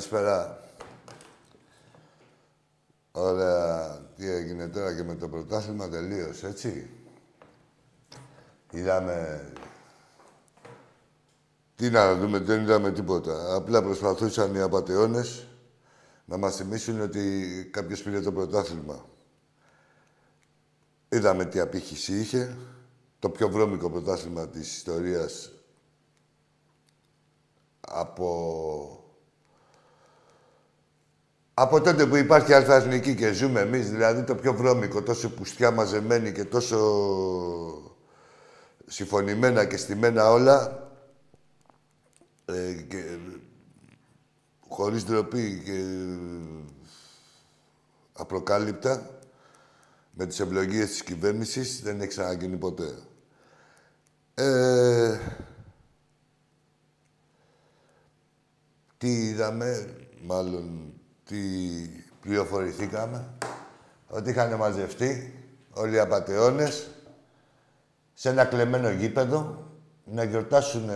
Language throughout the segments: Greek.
Καλησπέρα. Ωραία. Τι έγινε τώρα και με το πρωτάθλημα τελείωσε, έτσι; Είδαμε... Τι να δούμε, δεν είδαμε τίποτα. Απλά προσπαθούσαν οι απαταιώνες να μας θυμίσουν ότι κάποιος πήρε το πρωτάθλημα. Είδαμε τι απήχηση είχε. Το πιο βρώμικο πρωτάθλημα της ιστορίας από από τότε που υπάρχει αλφασνική και ζούμε εμείς, δηλαδή το πιο βρώμικο, τόσο πουστιά μαζεμένη και τόσο συμφωνημένα και στημένα όλα, ε, και, χωρίς ντροπή και απροκάλυπτα, με τις ευλογίες της κυβέρνησης, δεν έχει ξαναγίνει ποτέ. Ε, τι είδαμε, μάλλον τι πληροφορηθήκαμε, ότι είχαν μαζευτεί όλοι οι απατεώνες σε ένα κλεμμένο γήπεδο να γιορτάσουν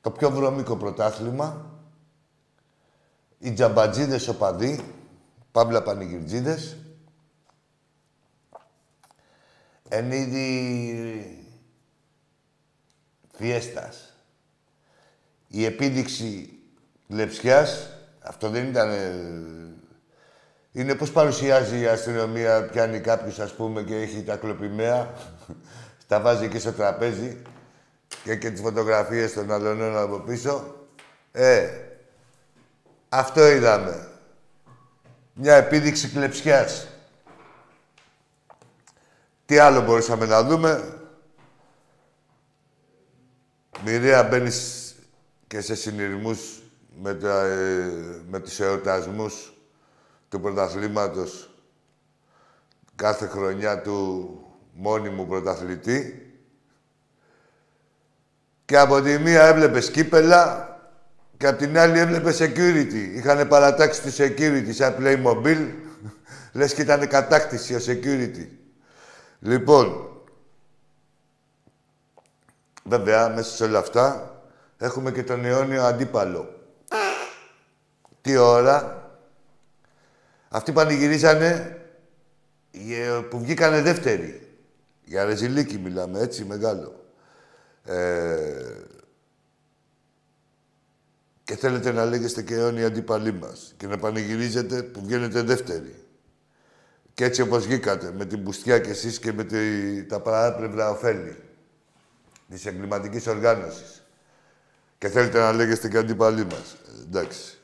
το πιο βρωμικό πρωτάθλημα οι τζαμπατζίδες οπαδοί, παύλα πανηγυρτζίδες, εν είδη φιέστας. Η επίδειξη λεψιάς αυτό δεν ήταν... Είναι πώς παρουσιάζει η αστυνομία, πιάνει κάποιος ας πούμε και έχει τα κλοπημαία, τα βάζει και στο τραπέζι και, και τις φωτογραφίες των άλλων από πίσω. Ε, αυτό είδαμε. Μια επίδειξη κλεψιάς. Τι άλλο μπορούσαμε να δούμε. Μοιραία μπαίνεις και σε συνειρμούς με, τα, ε, με τους εορτασμούς του πρωταθλήματος κάθε χρονιά του μόνιμου πρωταθλητή και από τη μία έβλεπε κύπελα και από την άλλη έβλεπε security. Είχαν παρατάξει τη security σαν Playmobil. Λες και ήταν κατάκτηση ο security. Λοιπόν, βέβαια μέσα σε όλα αυτά έχουμε και τον αιώνιο αντίπαλο. Τι ώρα. Αυτοί πανηγυρίζανε που βγήκανε δεύτεροι. Για ρεζιλίκι μιλάμε, έτσι, μεγάλο. Ε, και θέλετε να λέγεστε και αιώνιοι αντίπαλοι μας και να πανηγυρίζετε που βγαίνετε δεύτεροι. Και έτσι όπως βγήκατε, με την πουστιά κι εσείς και με τη, τα παράπλευρα ωφέλη της εγκληματικής οργάνωσης. Και θέλετε να λέγεστε και αντίπαλοι μας. Ε, εντάξει.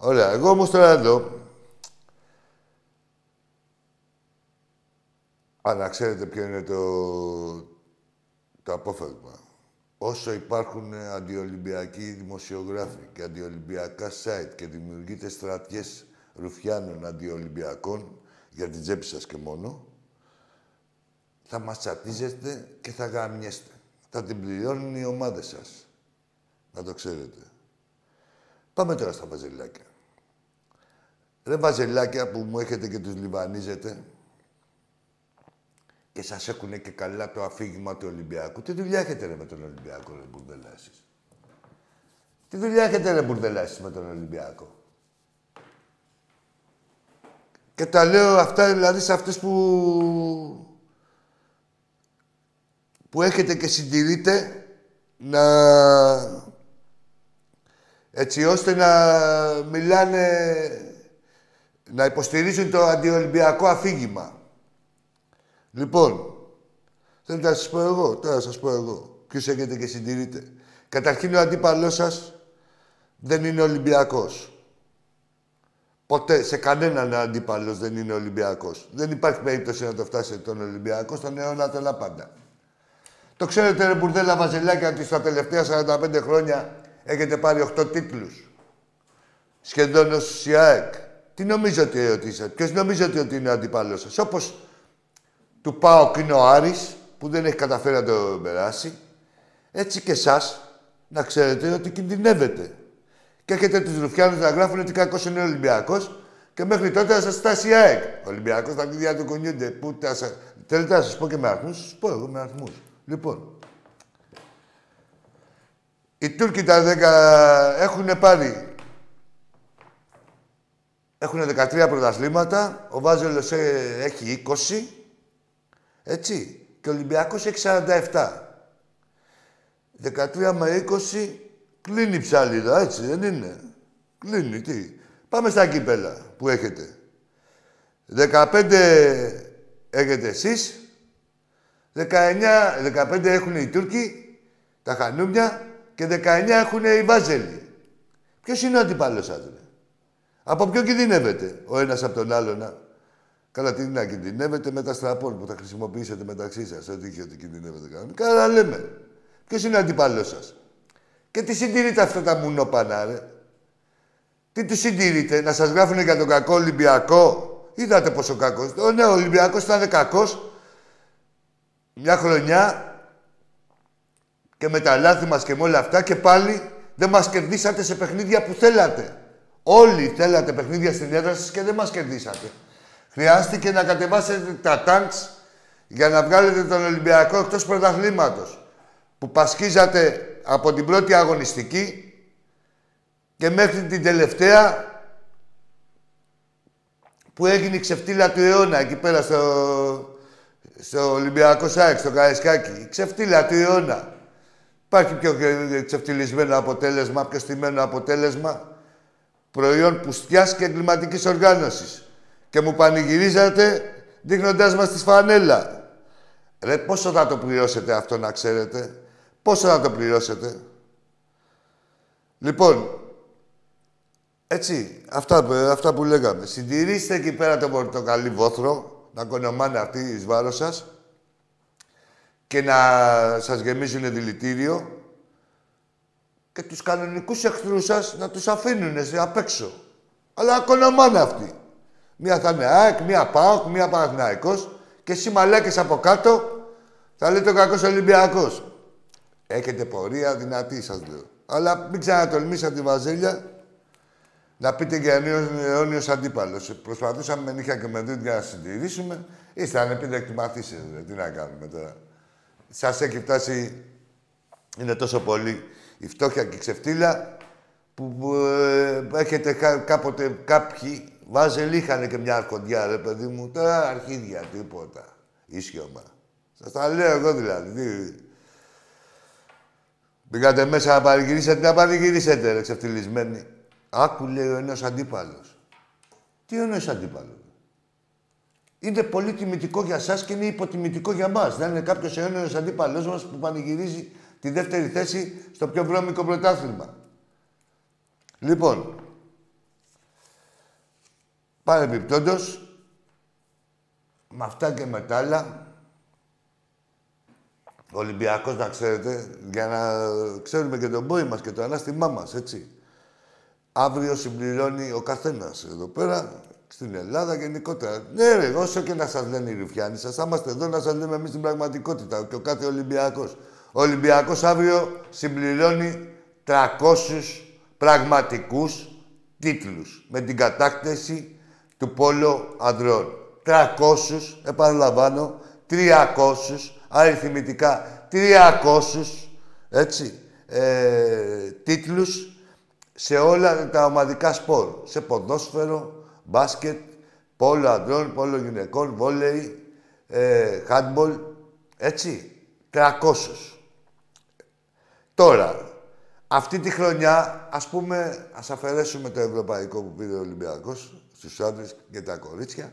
Ωραία. Εγώ όμως τώρα εδώ... Αν ξέρετε ποιο είναι το, το απόφασμα. όσο υπάρχουν αντιολυμπιακοί δημοσιογράφοι και αντιολυμπιακά site και δημιουργείτε στρατιές ρουφιάνων αντιολυμπιακών για την τσέπη σας και μόνο, θα μας τσατίζετε και θα γαμιέστε. Θα την πληρώνουν οι ομάδες σας. Να το ξέρετε. Πάμε τώρα στα βαζελάκια. Ρε βαζελάκια που μου έχετε και τους λιβανίζετε και σας έχουν και καλά το αφήγημα του Ολυμπιακού. Τι δουλειά έχετε ρε με τον Ολυμπιακό, ρε μπουρδελά Τι δουλειά έχετε ρε μπουρδελά με τον Ολυμπιακό; Και τα λέω αυτά δηλαδή σε αυτούς που... που έχετε και συντηρείτε να... έτσι ώστε να μιλάνε... να υποστηρίζουν το αντιολυμπιακό αφήγημα. Λοιπόν, θέλετε να σας πω εγώ, τώρα να σας πω εγώ. Ποιους έχετε και συντηρείτε. Καταρχήν ο αντίπαλός σας δεν είναι Ολυμπιακός. Ποτέ σε κανέναν αντίπαλος δεν είναι Ολυμπιακός. Δεν υπάρχει περίπτωση να το φτάσει τον Ολυμπιακό στον αιώνα των πάντα. Το ξέρετε, ρε Μπουρδέλα Βαζελάκια, ότι στα τελευταία 45 χρόνια έχετε πάρει 8 τίτλους. Σχεδόν ως ΣΙΑΕΚ. Τι νομίζετε ότι είσαι, ποιος νομίζετε ότι είναι ο αντίπαλο σας; Όπως του πάω είναι ο Άρης, που δεν έχει καταφέρει να το περάσει, έτσι και εσάς να ξέρετε ότι κινδυνεύετε. Και έχετε τους Ρουφιάνους να γράφουν ότι κακός είναι ο Ολυμπιακός και μέχρι τότε θα σας φτάσει η ΑΕΚ. Ο Ολυμπιακός τα κλειδιά του κουνιούνται. Πού τα σα... Θέλετε να σας πω και με αριθμούς, σας πω εγώ με αριθμούς. Λοιπόν, οι Τούρκοι τα 10 έχουν πάρει. Έχουν 13 πρωταθλήματα, ο Βάζελος ε, έχει 20, έτσι, και ο Ολυμπιακός έχει 47. 13 με 20 Κλείνει η ψάλιδα, έτσι δεν είναι; Κλείνει, τι; Πάμε στα κύπελα που έχετε. 15 έχετε εσείς. 19, 15 έχουν οι Τούρκοι, τα Χανούμια και 19 έχουν οι Βάζελοι. Ποιος είναι ο αντιπάλος σας, ρε; Από ποιο κινδυνεύετε; Ο ένας από τον άλλον. Καλά, τι να κινδυνεύετε με τα στραπών που θα χρησιμοποιήσετε μεταξύ σας. Ό,τι είχε ότι κινδυνεύετε κανονικά. Καλά λέμε. Ποιος είναι ο αντιπάλος σας; Και τι συντηρείτε αυτά τα μουνόπανα, ρε; Τι τους συντηρείτε, να σας γράφουν για τον κακό Ολυμπιακό; Είδατε πόσο κακός. Ο ναι, ο Ολυμπιακός ήταν κακός μια χρονιά και με τα λάθη μας και με όλα αυτά και πάλι δεν μας κερδίσατε σε παιχνίδια που θέλατε. Όλοι θέλατε παιχνίδια στην έδρα σας και δεν μας κερδίσατε. Χρειάστηκε να κατεβάσετε τα τάγκς για να βγάλετε τον Ολυμπιακό εκτός πρωταθλήματος. Που πασχίζατε από την πρώτη αγωνιστική και μέχρι την τελευταία που έγινε η ξεφτύλα του αιώνα εκεί πέρα στο, στο Ολυμπιακό ΣΑΕΚ, στο Καραϊσκάκι. Η ξεφτύλα του αιώνα. Υπάρχει πιο ξεφτυλισμένο αποτέλεσμα, πιο στημένο αποτέλεσμα προϊόν πουστιάς και εγκληματικής οργάνωσης. Και μου πανηγυρίζατε δείχνοντάς μας τη φανέλα. Ρε, πόσο θα το πληρώσετε αυτό να ξέρετε; Πόσο θα το πληρώσετε; Λοιπόν, έτσι, αυτά, αυτά που λέγαμε. Συντηρήστε εκεί πέρα το πορτοκαλί βόθρο, να κονομάνε αυτοί εις βάρος σας και να σας γεμίζουν δηλητήριο και τους κανονικούς εχθρούς σας να τους αφήνουν σε απ' έξω. Αλλά κονομάνε αυτοί. Μία θα είναι ΑΕΚ, μία ΠΑΟΚ, μία Παναθηναϊκός και εσύ μαλάκες από κάτω θα λέτε ο κακός Ολυμπιακός. Έχετε πορεία δυνατή, σας λέω. Αλλά μην ξανατολμήσετε τη βαζέλια να πείτε για αιώνιος αντίπαλος. Προσπαθούσαμε με νύχια και με δόντια να συντηρήσουμε. Είστε ανεπίδεκτοι μαθήσεις, Τι να κάνουμε τώρα. Σας έχει φτάσει. Είναι τόσο πολύ η φτώχεια και η ξεφτύλα που, που ε, έχετε κάποτε κάποιοι βάζελ είχαν και μια αρχοντιά, ρε παιδί μου. Τώρα αρχίδια, τίποτα. Ίσιομα. Σας τα λέω εγώ δηλαδή. Μπήκατε μέσα να παρηγυρίσετε, να παρηγυρίσετε, ρε ξεφτυλισμένοι. Άκου, λέει ο ένας αντίπαλος. Τι ο ένας αντίπαλος; Είναι πολύ τιμητικό για σας και είναι υποτιμητικό για μας. Δεν είναι κάποιος αιώνιος αντίπαλος μας που πανηγυρίζει τη δεύτερη θέση στο πιο βρώμικο πρωτάθλημα. Λοιπόν, παρεμπιπτόντως, με αυτά και με τα άλλα, Ο Ολυμπιακός, να ξέρετε, για να ξέρουμε και τον πόη μας και το ανάστημά μας, έτσι. Αύριο συμπληρώνει ο καθένας εδώ πέρα, στην Ελλάδα γενικότερα. Ναι, ρε, όσο και να σας λένε οι Ρουφιάνοι σας, θα είμαστε εδώ να σας λέμε εμείς την πραγματικότητα και ο κάθε Ολυμπιακός. Ο Ολυμπιακός αύριο συμπληρώνει 300 πραγματικούς τίτλους με την κατάκτηση του Πόλο Ανδρών. 300, επαναλαμβάνω, 300 αριθμητικά 300 έτσι, ε, τίτλους σε όλα τα ομαδικά σπορ. Σε ποδόσφαιρο, μπάσκετ, πόλο αντρών, πόλο γυναικών, βόλεϊ, ε, handball, έτσι. 300. Τώρα, αυτή τη χρονιά, ας πούμε, ας αφαιρέσουμε το ευρωπαϊκό που πήρε ο Ολυμπιακός στους άντρες και τα κορίτσια.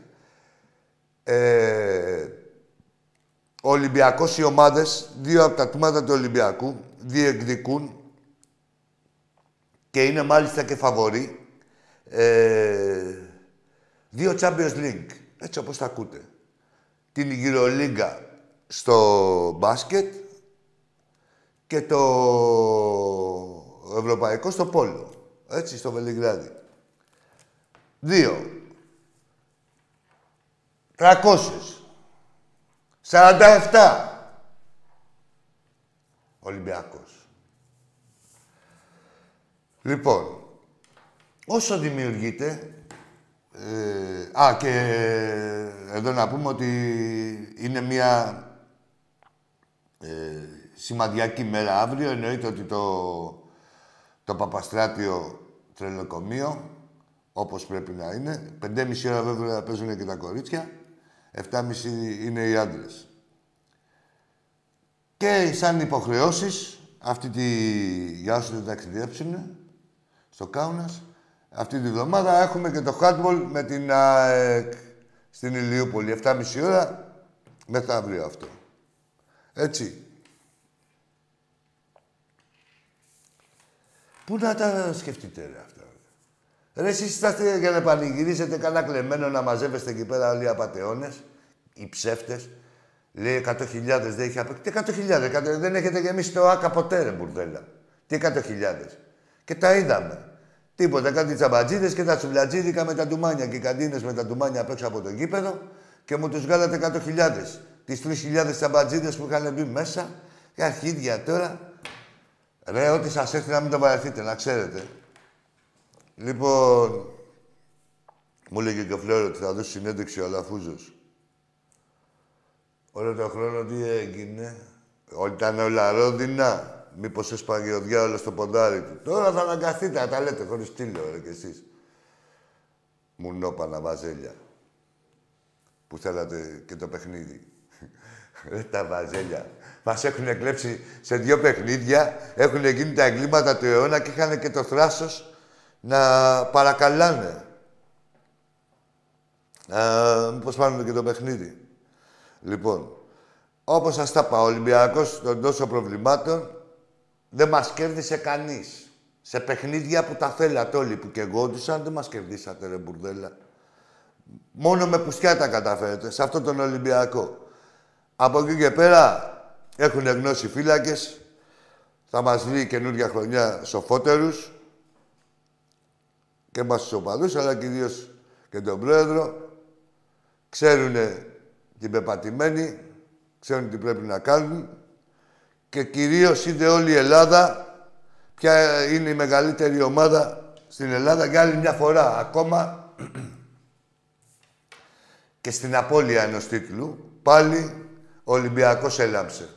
Ε, ο Ολυμπιακός, οι ομάδες, δύο από τα τμήματα του Ολυμπιακού, διεκδικούν και είναι μάλιστα και φαβοροί ε, δύο Champions League, έτσι όπως τα ακούτε. Την Euroliga στο μπάσκετ και το Ευρωπαϊκό στο Πόλο. Έτσι, στο Βελιγράδι. Δύο. Τρακόσες. 47. Ολυμπιακός. Λοιπόν, όσο δημιουργείται... Ε, α, και εδώ να πούμε ότι είναι μια ε, σημαδιακή μέρα αύριο. Εννοείται ότι το, το Παπαστράτιο τρελοκομείο, όπως πρέπει να είναι. 5,5 ώρα βέβαια παίζουν και τα κορίτσια. 7,5 είναι οι άντρες. Και σαν υποχρεώσεις, αυτή τη... για όσοι δεν ταξιδέψουν, στο Κάουνας, αυτή τη βδομάδα έχουμε και το hardball με την ΑΕΚ στην Ηλιούπολη. 7,5 ώρα, αύριο αυτό. Έτσι. Πού να τα σκεφτείτε, ρε, αυτά. Ρε, εσείς είστε για να πανηγυρίσετε καλά κλεμμένο να μαζεύεστε εκεί πέρα όλοι οι απαταιώνες, οι ψεύτες. Λέει 100.000 δεν έχει απέξει. Τι 100.000, δεν έχετε γεμίσει το άκα ποτέ, ρε μπουρδέλα. Τι 100.000. Και τα είδαμε. Τίποτα, κάτι τσαμπατζίδες και τα τσουβλατζίδικα με τα ντουμάνια και οι καντίνες με τα ντουμάνια απ' έξω από το γήπεδο και μου τους βγάλατε 100.000. Τις 3.000 τσαμπατζίδες που είχαν μπει μέσα και αρχίδια τώρα. Ρε, ό,τι σας έρθει να μην το βαρεθείτε, να ξέρετε. Λοιπόν, μου έλεγε και ο Φλέρο ότι θα δώσει συνέντευξη ο Αλαφούζος. Όλο το χρόνο τι έγινε. Ήταν όλα ρόδινα. Μήπως έσπαγε ο διάολος στο ποντάρι του. Τώρα θα αναγκαστείτε να τα λέτε χωρίς στήλο, ρε, κι εσείς. Μουνόπανα βαζέλια. Που θέλατε και το παιχνίδι. Ρε τα βαζέλια. Μας έχουν κλέψει σε δύο παιχνίδια, έχουν γίνει τα εγκλήματα του αιώνα και είχαν και το θράσος να παρακαλάνε. Α, μήπως πάρουμε και το παιχνίδι. Λοιπόν, όπως σας τα είπα, ο Ολυμπιακός των τόσο προβλημάτων δεν μας κέρδισε κανείς. Σε παιχνίδια που τα θέλατε όλοι που κεγόντουσαν, δεν μας κερδίσατε ρε μπουρδέλα. Μόνο με πουστιά τα καταφέρετε, σε αυτόν τον Ολυμπιακό. Από εκεί και πέρα έχουν γνώσει φύλακες. Θα μας βρει καινούργια χρονιά σοφότερους και μας τους οπαδούς, αλλά κυρίως και τον Πρόεδρο. Ξέρουν την πεπατημένη, ξέρουν τι πρέπει να κάνουν και κυρίως είδε όλη η Ελλάδα ποια είναι η μεγαλύτερη ομάδα στην Ελλάδα για άλλη μια φορά. Ακόμα και στην απώλεια ενός τίτλου, πάλι ο Ολυμπιακός έλαμψε.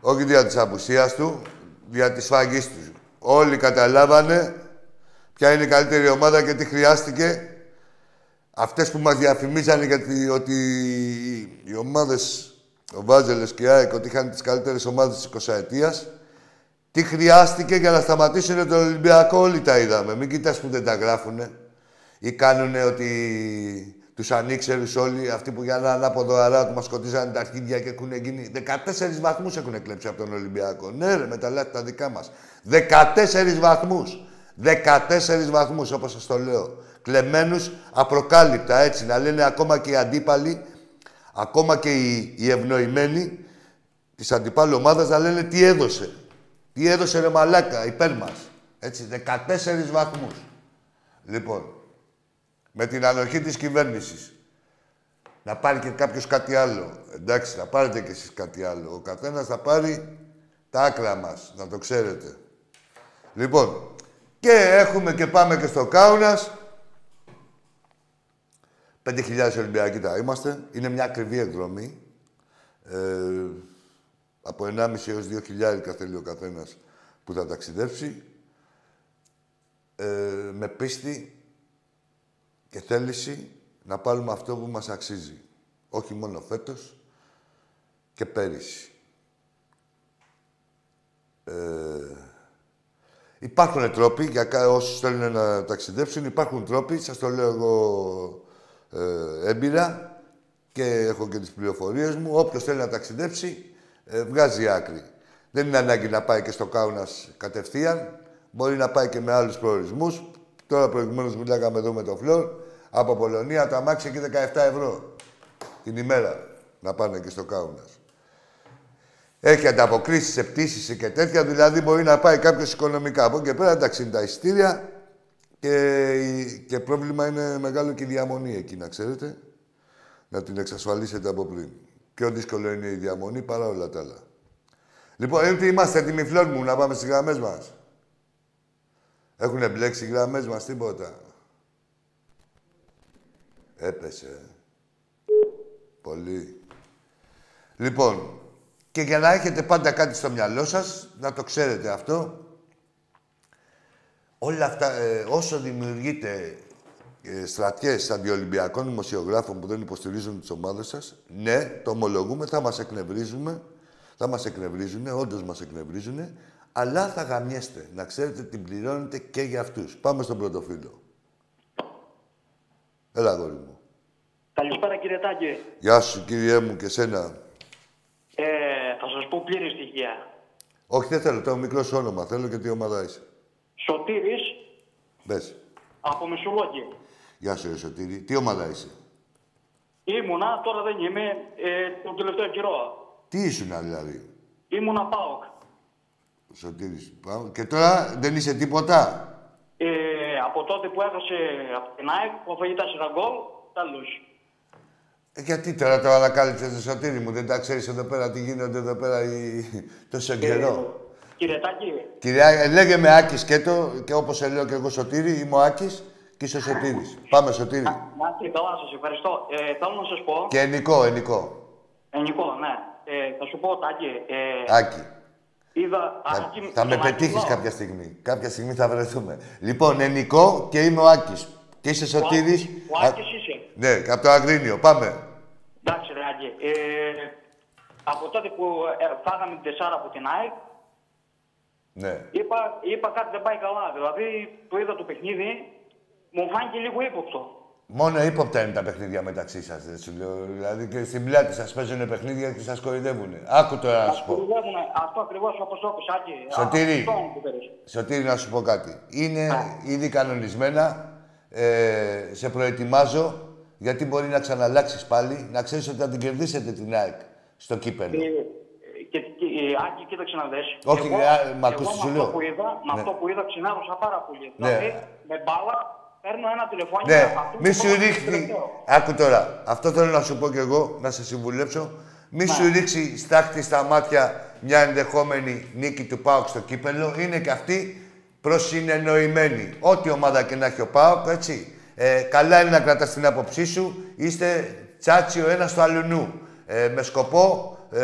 Όχι δια της απουσίας του, δια της φαγής του. Όλοι καταλάβανε ποια είναι η καλύτερη ομάδα και τι χρειάστηκε. Αυτές που μας διαφημίζανε γιατί ότι οι ομάδες, ο Βάζελος και η ΑΕΚ, ότι είχαν τις καλύτερες ομάδες της 20 ετίας, τι χρειάστηκε για να σταματήσουν τον Ολυμπιακό, όλοι τα είδαμε. Μην κοιτάς που δεν τα γράφουνε. Ή κάνουνε ότι τους ανήξερου όλοι, αυτοί που για ένα ανάποδο αρά του μας σκοτίζανε τα αρχίδια και έχουν γίνει. 14 βαθμούς έχουν κλέψει από τον Ολυμπιακό. Ναι, ρε, με τα λάθη τα δικά μας. 14 βαθμούς. 14 βαθμούς, όπως σας το λέω. Κλεμμένους απροκάλυπτα έτσι. Να λένε ακόμα και οι αντίπαλοι ακόμα και οι, οι ευνοημένοι της αντιπάλου ομάδας να λένε τι έδωσε. Τι έδωσε ρε μαλάκα, υπέρ μας. Έτσι, 14 βαθμούς. Λοιπόν, με την ανοχή της κυβέρνησης. Να πάρει και κάποιος κάτι άλλο. Εντάξει, να πάρετε κι εσείς κάτι άλλο. Ο καθένας θα πάρει τα άκρα μας, να το ξέρετε. Λοιπόν, και έχουμε και πάμε και στο Κάουνας. 5.000 Ολυμπιακοί τα είμαστε. Είναι μια ακριβή εκδρομή. Ε, από 1,5 έως 2.000 θέλει ο καθένας που θα ταξιδέψει. Ε, με πίστη και θέληση να πάρουμε αυτό που μας αξίζει. Όχι μόνο φέτος και πέρυσι. Ε, υπάρχουν τρόποι για όσους θέλουν να ταξιδέψουν. Υπάρχουν τρόποι, σας το λέω εγώ ε, έμπειρα και έχω και τις πληροφορίες μου. Όποιος θέλει να ταξιδέψει, ε, βγάζει άκρη. Δεν είναι ανάγκη να πάει και στο Κάουνας κατευθείαν. Μπορεί να πάει και με άλλους προορισμούς. Τώρα προηγουμένως μιλάγαμε εδώ με το Φλόρ. Από Πολωνία το αμάξι εκεί 17 ευρώ την ημέρα να πάνε και στο Κάουνας. Έχει ανταποκρίσεις σε πτήσεις και τέτοια, δηλαδή μπορεί να πάει κάποιος οικονομικά. Από εκεί και πέρα εντάξει είναι τα εισιτήρια και, και πρόβλημα είναι μεγάλο και η διαμονή εκεί, να ξέρετε. Να την εξασφαλίσετε από πριν. Πιο δύσκολο είναι η διαμονή παρά όλα τα άλλα. Λοιπόν, είναι είμαστε έτοιμοι φλόρ μου να πάμε στις γραμμές μας. Έχουν μπλέξει οι γραμμές μας τίποτα. Έπεσε. Πολύ. Λοιπόν, και για να έχετε πάντα κάτι στο μυαλό σας, να το ξέρετε αυτό, όλα αυτά, ε, όσο δημιουργείται ε, στρατιές αντιολυμπιακών δημοσιογράφων που δεν υποστηρίζουν τις ομάδες σας, ναι, το ομολογούμε, θα μας εκνευρίζουμε, θα μας εκνευρίζουν, όντως μας εκνευρίζουν, αλλά θα γαμιέστε. Να ξέρετε, την πληρώνετε και για αυτούς. Πάμε στον πρώτο φίλο. Έλα, γόρι μου. Καλησπέρα, κύριε Τάκη. Γεια σου, κύριέ μου, και σένα. Ε, θα σας πω πλήρη στοιχεία. Όχι, δεν θέλω. Το μικρό σου όνομα. Θέλω και τι ομάδα είσαι. Σωτήρης. Μπες. Από Μεσολόγγι. Γεια σου, ρε Σωτήρη. Τι ομάδα είσαι; Ήμουνα, τώρα δεν είμαι, ε, τον τελευταίο καιρό. Τι ήσουν δηλαδή; Ήμουνα ΠΑΟΚ. Σωτήρης. Πάω. Και τώρα δεν είσαι τίποτα. Ε, από τότε που έχασε από την ΑΕΚ, που έφαγε 4 γκολ, τέλος. Ε, γιατί τώρα το ανακάλυψες το Σωτήρη μου. Δεν τα ξέρεις εδώ πέρα τι γίνονται εδώ πέρα η... τόσο καιρό. Ε, κύριε Τάκη. Κυρία, ε, λέγε με Άκης και το, και όπως σε λέω και εγώ Σωτήρη, είμαι ο Άκης και είσαι ο Σωτήρης. Πάμε Σωτήρη. Να είστε καλά, σας ευχαριστώ. Ε, θέλω να σας πω... Και ενικό, ενικό. Ενικό, ναι. Ε, θα σου πω, Τάκη. Ε, Άκη. Είδα... Θα, Άκη, θα με τον Άκη πετύχεις Λό. κάποια στιγμή. Κάποια στιγμή θα βρεθούμε. Λοιπόν, ενικό και είμαι ο Άκης. Και είσαι Σωτήρης. Ο Άκης είσαι. Ναι, από το Αγρίνιο. Πάμε. Εντάξει, ρε Άκη. Ε, από τότε που ε, φάγαμε την τεσσάρα από την ΑΕΚ, Ναι. είπα, είπα κάτι δεν πάει καλά. Δηλαδή, το είδα το παιχνίδι, μου φάνηκε λίγο ύποπτο. Μόνο ύποπτα είναι τα παιχνίδια μεταξύ σας, δεν σου λέω. Δηλαδή και στην πλάτη σας παίζουν παιχνίδια και σας κορυδεύουν. Άκου τώρα να σου πω. Δουλεύουνε αυτό ακριβώς όπως το είπες, Άκη. Σωτήρη. Αυτό μου το πέρασε. Σωτήρη, να σου πω κάτι. Είναι ήδη κανονισμένα. Ε, σε προετοιμάζω γιατί μπορεί να ξαναλλάξεις πάλι. Να ξέρεις ότι θα την κερδίσετε την ΑΕΚ στο κύπελο. Ε, Και, και, ε, Άκη, κοίταξε να δεις. Όχι, Εγώ- ε, μ' ακούς εγώ τι σου με λέω. αυτό που είδα, με Ναι. αυτό που είδα ξυνάρωσα πάρα πολύ. Ναι. Δηλαδή, με μπάλα, παίρνω ένα τηλεφώνημα. Ναι, αυτό μη που σου είπα, ρίχνει. τελευταίο. Άκου τώρα. Αυτό θέλω να σου πω κι εγώ, να σε συμβουλέψω. Μη Ναι. σου ρίξει στάχτη στα μάτια μια ενδεχόμενη νίκη του ΠΑΟΚ στο κύπελο. Είναι και αυτή προσυνεννοημένη. Ό,τι ομάδα και να έχει ο ΠΑΟΚ, έτσι. Ε, καλά είναι να κρατάς την άποψή σου. Είστε τσάτσι ο ένας του αλουνού. Ε, με σκοπό ε,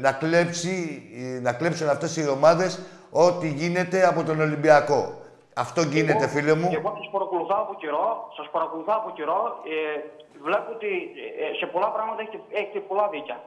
να, κλέψει, ε, να κλέψουν αυτές οι ομάδες ό,τι γίνεται από τον Ολυμπιακό. Αυτό γίνεται, Εγώ- φίλε μου. Εγώ σας παρακολουθάω από καιρό, σας παρακολουθάω από καιρό. Ε, βλέπω ότι ε, σε πολλά πράγματα έχετε, έχετε πολλά δίκια.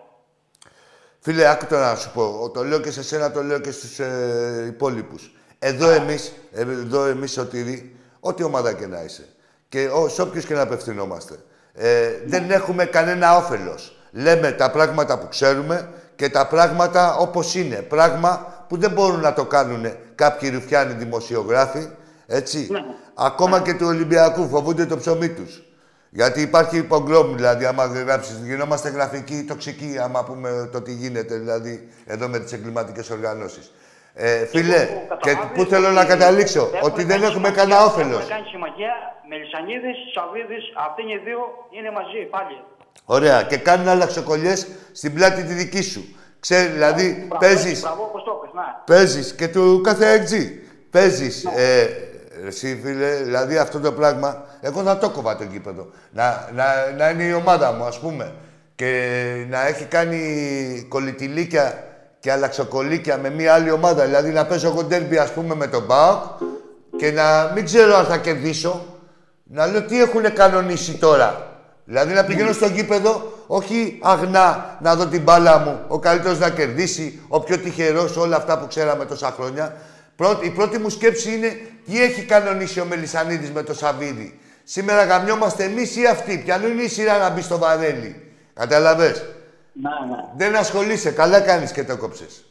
Φίλε, άκου τώρα να σου πω. Το λέω και σε σένα, το λέω και στους ε, υπόλοιπους. Εδώ εμείς, εδώ εμείς Σωτήρη, ό,τι ομάδα και να είσαι. Και ο, σε όποιους και να απευθυνόμαστε. Ε, δεν έχουμε κανένα όφελος. Λέμε τα πράγματα που ξέρουμε και τα πράγματα όπως είναι. Πράγμα που δεν μπορούν να το κάνουν κάποιοι ρουφιάνοι δημοσιογράφοι. Έτσι. Ακόμα και του Ολυμπιακού φοβούνται το ψωμί τους. Γιατί υπάρχει υπογκρόμ, δηλαδή, άμα γράψεις, γινόμαστε γραφικοί τοξικοί, άμα πούμε το τι γίνεται, δηλαδή, εδώ με τις εγκληματικές οργανώσεις. Ε, φίλε, και πού θέλω να καταλήξω, ότι δεν έχουμε κανένα όφελος. Έχουμε κάνει συμμαχία με Λισανίδη, Σαββίδης, αυτοί οι δύο είναι μαζί πάλι. Ωραία, και κάνουν αλλαξοκολλιέ στην πλάτη τη δική σου. Ξέρεις, δηλαδή, Μπράβο, παίζει. Μπράβο, όπως το είπες, ναι. Παίζεις και του κάθε έξι. Παίζεις. Ε, εσύ, φίλε, δηλαδή αυτό το πράγμα, εγώ θα το κόβα το γήπεδο. Να, να, να είναι η ομάδα μου, ας πούμε. Και να έχει κάνει κολλητηλίκια και αλλαξοκολλίκια με μια άλλη ομάδα. Δηλαδή να παίζω εγώ ντέρμπι, ας πούμε, με τον ΠΑΟΚ και να μην ξέρω αν θα κερδίσω. Να λέω τι έχουν κανονίσει τώρα. Δηλαδή να πηγαίνω στο γήπεδο, όχι αγνά να δω την μπάλα μου, ο καλύτερος να κερδίσει, ο πιο τυχερός, όλα αυτά που ξέραμε τόσα χρόνια. Πρώτη, η πρώτη μου σκέψη είναι τι έχει κανονίσει ο Μελισανίδης με το Σαββίδι. Σήμερα γαμιόμαστε εμείς ή αυτοί. Ποιανού είναι η σειρά να μπει στο βαρέλι. Καταλαβες. Ναι, ναι. Δεν ασχολείσαι. Καλά κάνεις και το κόψες.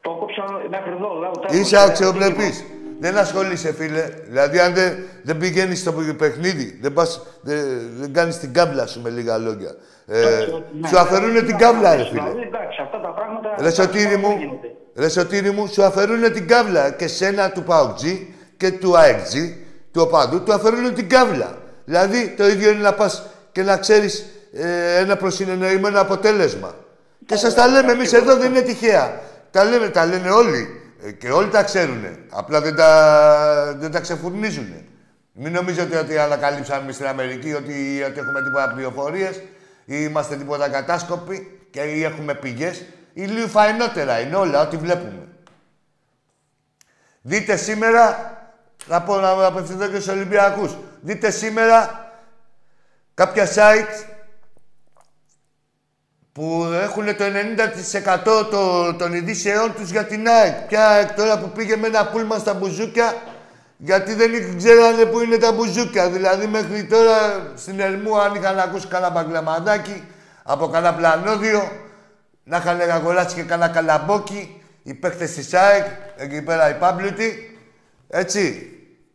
Το κόψα μέχρι εδώ. Λέω, τέλος, Είσαι ε, αξιοπρεπής. Δεν ασχολείσαι, φίλε. Δηλαδή, αν δεν, δεν πηγαίνεις στο παιχνίδι, δεν, πας, δεν, δεν κάνεις την κάμπλα σου με λίγα λόγια. Ε, ναι, σου αφαιρούν την κάμπλα, ρε φίλε. Δηλαδή, εντάξει, αυτά τα πράγματα... Ρε Σωτήρη μου, δεν γίνονται. ρε Σωτήρη μου, σου αφαιρούν την κάβλα και σένα του ΠΑΟΚΤΖΙ και του ΑΕΚΤΖΙ, του οπαδού, του αφαιρούν την κάβλα. Δηλαδή, το ίδιο είναι να πας και να ξέρεις ε, ένα προσυνεννοημένο αποτέλεσμα. Και σας τα λέμε εμείς εδώ, δεν είναι τυχαία. Τα λέμε, τα λένε όλοι. Ε, και όλοι τα ξέρουν. Απλά δεν τα, δεν τα ξεφουρνίζουν. Μην νομίζετε ότι ανακαλύψαμε εμείς στην Αμερική ότι, ότι έχουμε τίποτα πληροφορίες ή είμαστε τίποτα κατάσκοποι και ή έχουμε πηγές. Ηλίου φαϊνότερα είναι όλα, ό,τι βλέπουμε. Δείτε σήμερα, να πω να απευθυνθώ και στους Ολυμπιακούς. Δείτε σήμερα κάποια site που έχουν το 90% το, των ειδήσεών τους για την ΑΕΚ. Ποια ΑΕΚ τώρα που πήγε με ένα πούλμα στα μπουζούκια, γιατί δεν ξέρανε που είναι τα μπουζούκια. Δηλαδή μέχρι τώρα στην Ερμού αν είχαν ακούσει κανένα μπαγκλαμαδάκι από κανένα πλανόδιο, να είχαν αγοράσει και κανένα καλαμπόκι, οι παίχτες της ΑΕΚ, εκεί πέρα οι πάμπλουτοι, έτσι.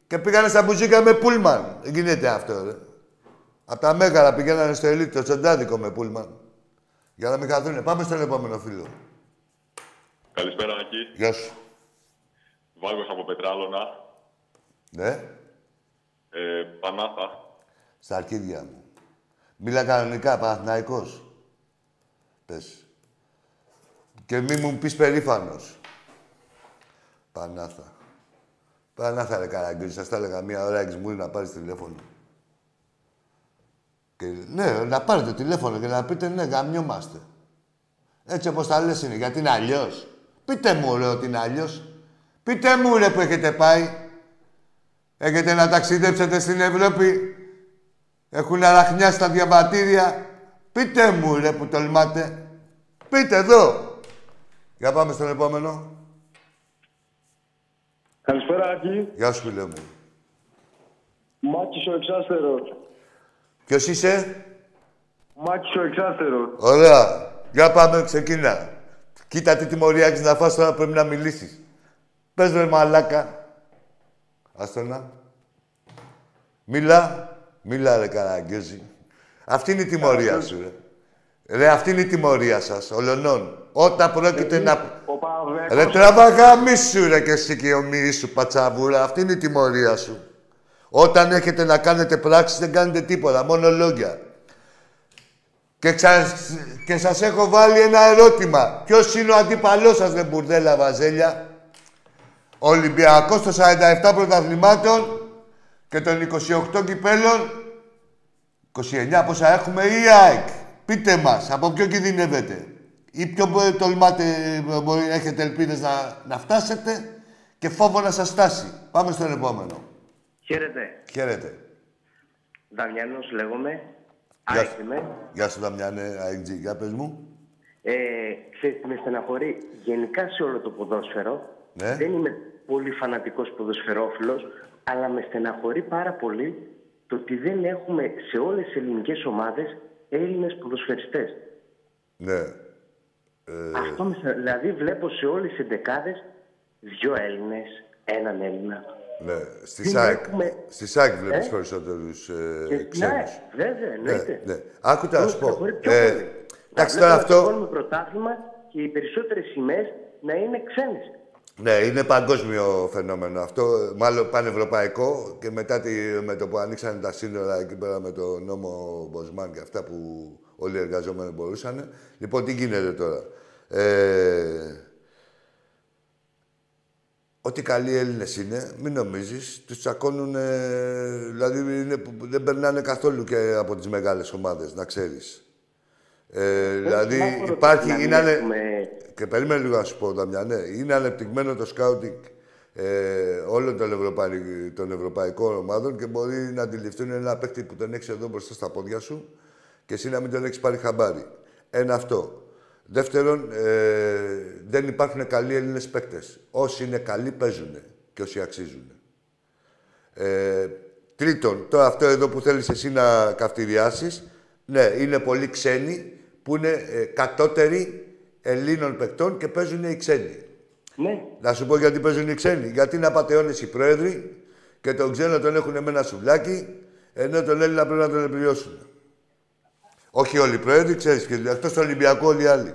Και πήγανε στα μπουζούκια με πούλμαν. Δεν γίνεται αυτό, ρε. Από τα μέγαρα πηγαίνανε στο ελίτ, το τσοντάδικο με πούλμαν. Για να μην χαθούνε. Πάμε στον επόμενο φίλο. Καλησπέρα, Ακή. Γεια σου. Βάγκος από Πετράλωνα. Ναι, Ε, Πανάθα. στα αρχίδια μου. Μίλα κανονικά, Παναθηναϊκός. Πες. Και μη μου πεις περήφανος. Πανάθα. Πανάθα, ρε Καραγκύρη, σας τα έλεγα μία ώρα έχεις μου να πάρεις τηλέφωνο. Και, ναι, να πάρετε τηλέφωνο και να πείτε ναι, γαμιόμαστε. Έτσι όπως τα λες είναι, γιατί είναι αλλιώς. Πείτε μου ρε ότι είναι αλλιώς. Πείτε μου ρε που έχετε πάει. Έχετε να ταξιδέψετε στην Ευρώπη. Έχουν αραχνιάσει τα διαβατήρια. Πείτε μου ρε που τολμάτε. Πείτε εδώ. Για πάμε στον επόμενο. Καλησπέρα, Άκη. Γεια σου φίλε μου. Μάκης ο Εξάστερος. Ποιος είσαι; Μάκης ο Εξάστερος. Ωραία. Για πάμε, ξεκινά. Κοίτα τι τιμωρία έχεις να φας τώρα πρέπει να μιλήσεις. Πες ρε μαλάκα. Άστο να. Μίλα. Μίλα ρε καραγκιόζη. Αυτή είναι η τιμωρία σου ρε. Ρε αυτή είναι η τιμωρία σας, ολονών. Όταν πρόκειται να... Ο Παναδέκος. Ρε τραβά γαμίσου ρε και εσύ και ο μύρης σου πατσαβούρα. Αυτή είναι η τιμωρία σου. Όταν έχετε να κάνετε πράξεις δεν κάνετε τίποτα, μόνο λόγια. Και, ξα... και σας έχω βάλει ένα ερώτημα. Ποιος είναι ο αντίπαλός σας, ρε μπουρδέλα βαζέλια; Ο Ολυμπιακός των 47 πρωταθλημάτων και των 28 κυπέλων. 29 πόσα έχουμε ή η ΑΕΚ; Πείτε μας, από ποιο κινδυνεύετε; Ή ποιο μπορεί- τολμάτε, μπορεί, έχετε ελπίδες να, να φτάσετε; Και φόβο να σας φτάσει. Πάμε στον επόμενο. Χαίρετε. Χαίρετε. Δαμιανός λέγομαι. Γεια ΑΕΚ σου. είμαι. Γεια σου, Δαμιάνε, ΑΕΚ, για πες μου. Ε, ξέρεις τι με στεναχωρεί; Γενικά σε όλο το ποδόσφαιρο. Ναι. Δεν είμαι πολύ φανατικός ποδοσφαιρόφιλος, αλλά με στεναχωρεί πάρα πολύ το ότι δεν έχουμε σε όλες τις ελληνικές ομάδες Έλληνες ποδοσφαιριστές. Ναι. Αυτό με, στεναχωρεί. δηλαδή βλέπω σε όλες τις εντεκάδες δύο Έλληνες, έναν Έλληνα. Ναι, στη Δεν ΣΑΕΚ. έχουμε- Στη ΣΑΕΚ βλέπεις Ε; περισσότερους ε, Και- ξένους. Ναι, βέβαια, εννοείται. Ναι, ναι. Άκου τώρα να σου πω. Στεναχωρεί πιο Ε, πολύ. εντάξει, Να τώρα βλέπουμε να αυτό... σηκώνουμε πρωτάθλημα και οι περισσότερες σημαίες να είναι ξένες. Ναι, είναι παγκόσμιο φαινόμενο αυτό, μάλλον πανευρωπαϊκό και μετά τη, με το που ανοίξανε τα σύνορα εκεί πέρα με το νόμο Μποσμάν και αυτά που όλοι οι εργαζόμενοι μπορούσαν. Λοιπόν, τι γίνεται τώρα; Ε, Ό,τι καλοί Έλληνες είναι, μην νομίζεις, τους τσακώνουν. δηλαδή είναι, που δεν περνάνε καθόλου και από τις μεγάλες ομάδες, να ξέρεις. Ε, δηλαδή να πω, υπάρχει. να μην είναι ανε- έχουμε- Και περίμενε λίγο να σου πω, Δαμιά, ναι. Είναι ανεπτυγμένο το σκάουτινγκ ε, όλων των, ευρωπαϊ... των ευρωπαϊκών ομάδων και μπορεί να αντιληφθούν ένα παίκτη που τον έχεις εδώ μπροστά στα πόδια σου και εσύ να μην τον έχεις πάρει χαμπάρι. Ένα αυτό. Δεύτερον, ε, δεν υπάρχουν καλοί Έλληνες παίκτες. Όσοι είναι καλοί παίζουν και όσοι αξίζουν. Ε, τρίτον, τώρα αυτό εδώ που θέλεις εσύ να καυτηριάσεις, ναι, είναι πολλοί ξένοι που είναι ε, κατώτεροι Ελλήνων παικτών και παίζουν οι ξένοι. Ναι, Να σου πω γιατί παίζουν οι ξένοι. Γιατί είναι απαταιώνες οι πρόεδροι και τον ξένο τον έχουν με ένα σουβλάκι, ενώ τον Έλληνα πρέπει να τον επιβιώσουν. Όχι όλοι οι πρόεδροι, ξέρεις, και εκτός του Ολυμπιακού όλοι οι άλλοι.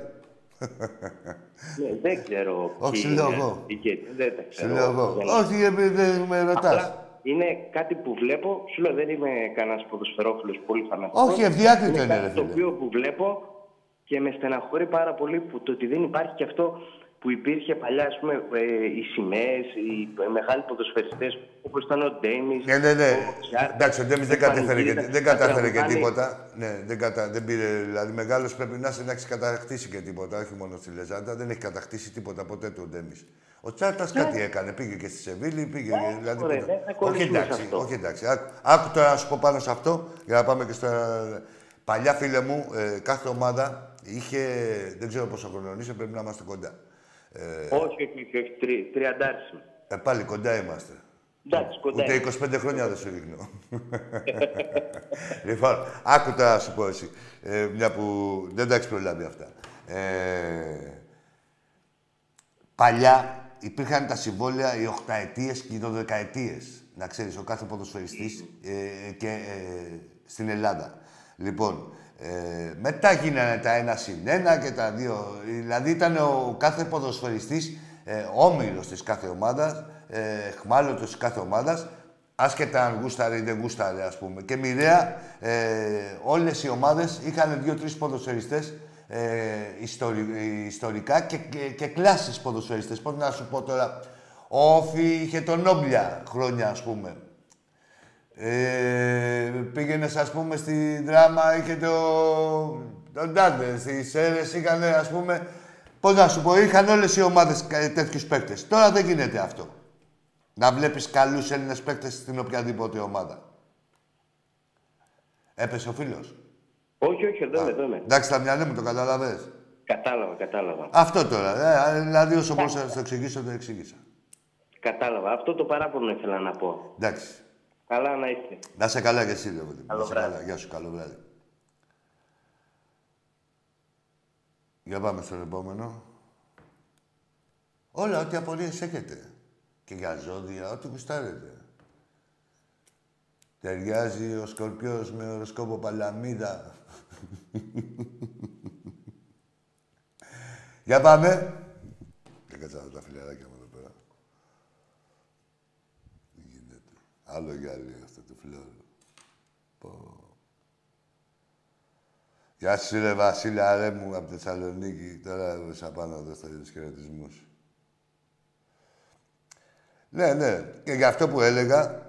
ναι, δεν ξέρω. Όχι, ποιοι σου λέω είναι εγώ. οι ηγέτες, Δεν τα Σου ξέρω. λέω εγώ. Δεν- Όχι, επειδή δεν με ρωτάς. Απλά είναι κάτι που βλέπω. Σου λέω δεν είμαι κανένας ποδοσφαιρόφιλος πολύ φανατικός. Όχι, ευδιάκριτο είναι, κάτι ρε Το φίλε. οποίο που βλέπω και με στεναχωρεί πάρα πολύ που το ότι δεν υπάρχει και αυτό που υπήρχε παλιά, ας πούμε, ε, οι σημαίες, οι ε, μεγάλοι ποδοσφαιριστές, όπως ήταν ο Ντέμις, Ναι, ναι, ναι. ο Τσιάρ, Εντάξει, ο Ντέμις δεν ο κατέφερε και, Πανηγίδας, δεν τα κατάφερε και τραγουδάνε. τίποτα. Ναι, δεν, κατα... δεν πήρε. Δηλαδή, μεγάλος πρέπει να είσαι να έχεις κατακτήσει και τίποτα, όχι μόνο στη Λεζάντα. Δεν έχει κατακτήσει τίποτα ποτέ του ο Ντέμις. Ο Τσάρτα κάτι έκανε. Πήγε και στη Σεβίλη, πήγε. Ναι, δηλαδή, ωραία, τίποτα. δεν θα όχι κολλήσουμε σε εντάξει, αυτό. όχι εντάξει. Άκου, άκου τώρα να σου πω πάνω σε αυτό για να πάμε και στα. Παλιά φίλε μου, ε, κάθε ομάδα είχε. Δεν ξέρω πόσο χρόνο είσαι, πρέπει να είμαστε κοντά. Ε, Όχι, όχι, όχι, όχι, τρι, τριαντάρις είμαι. ε, πάλι κοντά είμαστε. Εντάξει, κοντά Ούτε είμαι. 25 χρόνια δεν σου δείχνω. λοιπόν, άκου τώρα να σου πω εσύ. Ε, μια που δεν τα έχεις προλάβει αυτά. Ε, παλιά υπήρχαν τα συμβόλαια οι 8 ετίες και οι 12 ετίες. Να ξέρεις, ο κάθε ποδοσφαιριστής ε, και ε, στην Ελλάδα. Λοιπόν, ε, μετά γίνανε τα ένα συν ένα και τα δύο. Δηλαδή ήταν ο κάθε ποδοσφαιριστής ε, όμιλος της κάθε ομάδας, ε, χμάλωτος της κάθε ομάδας, άσχετα αν γούσταρε ή δεν γούσταρε, ας πούμε. Και μοιραία ε, όλες οι ομάδες είχαν δύο-τρεις ποδοσφαιριστές ε, ιστορι- ε, ιστορικά και, και, και κλάσεις ποδοσφαιριστές. Πώς να σου πω τώρα, ο Όφη είχε τον Όμπλια χρόνια, ας πούμε. Ε, πήγαινες, ας πούμε, στη δράμα, είχε το, τον Ντάντε. Στις Σέρες είχαν, ας πούμε, πώς να σου πω, είχαν όλες οι ομάδες κα- τέτοιους παίκτες. Τώρα δεν γίνεται αυτό. Να βλέπεις καλούς Έλληνες παίκτες στην οποιαδήποτε ομάδα. Έπεσε ο φίλος. Όχι, όχι, εδώ είμαι, εδώ είμαι. Εντάξει, τα μυαλά μου το καταλαβες. Κατάλαβα, κατάλαβα. Αυτό τώρα. Ε, δηλαδή, όσο μπορούσα να το εξηγήσω, το εξήγησα. Κατάλαβα. Αυτό το παράπονο ήθελα να πω. Εντάξει. Καλά να είστε. Να είσαι καλά και εσύ, ρε παιδί μου. Να Καλό είσαι βράδυ. καλά. Γεια σου, καλό βράδυ. Για πάμε στον επόμενο. Όλα, ό,τι απορίες έχετε. Και για ζώδια, ό,τι γουστάρετε. Ταιριάζει ο Σκορπιός με οροσκόπο Παλαμίδα. Για πάμε. Δεν κάτσα τα φιλαράκια μου εδώ πέρα. Τι γίνεται. Άλλο γυάλι αυτό το φλόρο. Πω. Γεια σου ρε Βασίλα ρε μου από Θεσσαλονίκη. Τώρα έδωσα πάνω εδώ στα χαιρετισμούς. Ναι, ναι. Και για αυτό που έλεγα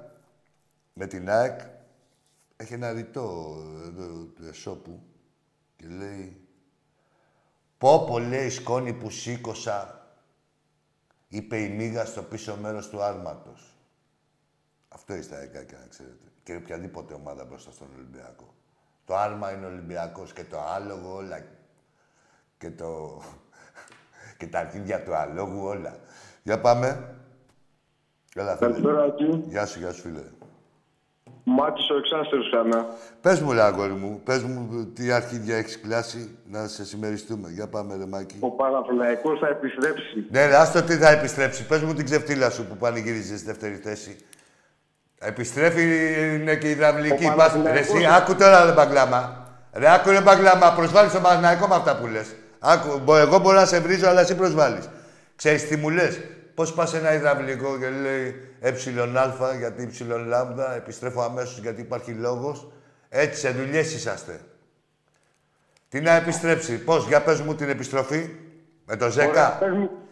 με την ΑΕΚ έχει ένα ρητό εδώ του Εσώπου και λέει Πω πω λέει σκόνη που σήκωσα είπε η μίγα στο πίσω μέρος του άρματος. Αυτό είστε αεκάκια, να ξέρετε. Και οποιαδήποτε ομάδα μπροστά στον Ολυμπιακό. Το άρμα είναι Ολυμπιακός και το άλογο όλα. Και το... και τα αρχίδια του αλόγου όλα. Για πάμε. Έλα, φίλε. Καλησπέρα, Άκη. Γεια σου, γεια σου, φίλε. Μάτσο ο εξάστερο ξανά. Πες μου, ρε αγόρι μου, πες μου τι αρχίδια έχεις κλάσει να σε συμμεριστούμε. Για πάμε, ρε Μάκη. Ο Παναθηναϊκός θα επιστρέψει. Ναι, ρε, άστο τι θα επιστρέψει. Πες μου την ξεφτύλα σου που πανηγύριζε στη δεύτερη θέση. Επιστρέφει είναι και η υδραυλική. Ο Πας, Παναθηναϊκός- ρε, εσύ, άκου τώρα, ρε Μπαγκλάμα. Ρε, άκου, ρε Μπαγκλάμα, προσβάλλεις τον Παναθηναϊκό με αυτά που λες. Άκου, μπο- εγώ μπορώ να σε βρίζω, αλλά εσύ προσβάλλεις. Ξέρεις τι μου λες; Πώς πας σε ένα υδραυλικό και λέει εα γιατί υψηλον λάμδα, επιστρέφω αμέσως γιατί υπάρχει λόγος. Έτσι, σε δουλειές είσαστε. Τι να επιστρέψει, πώς, για πες μου την επιστροφή, με το 10.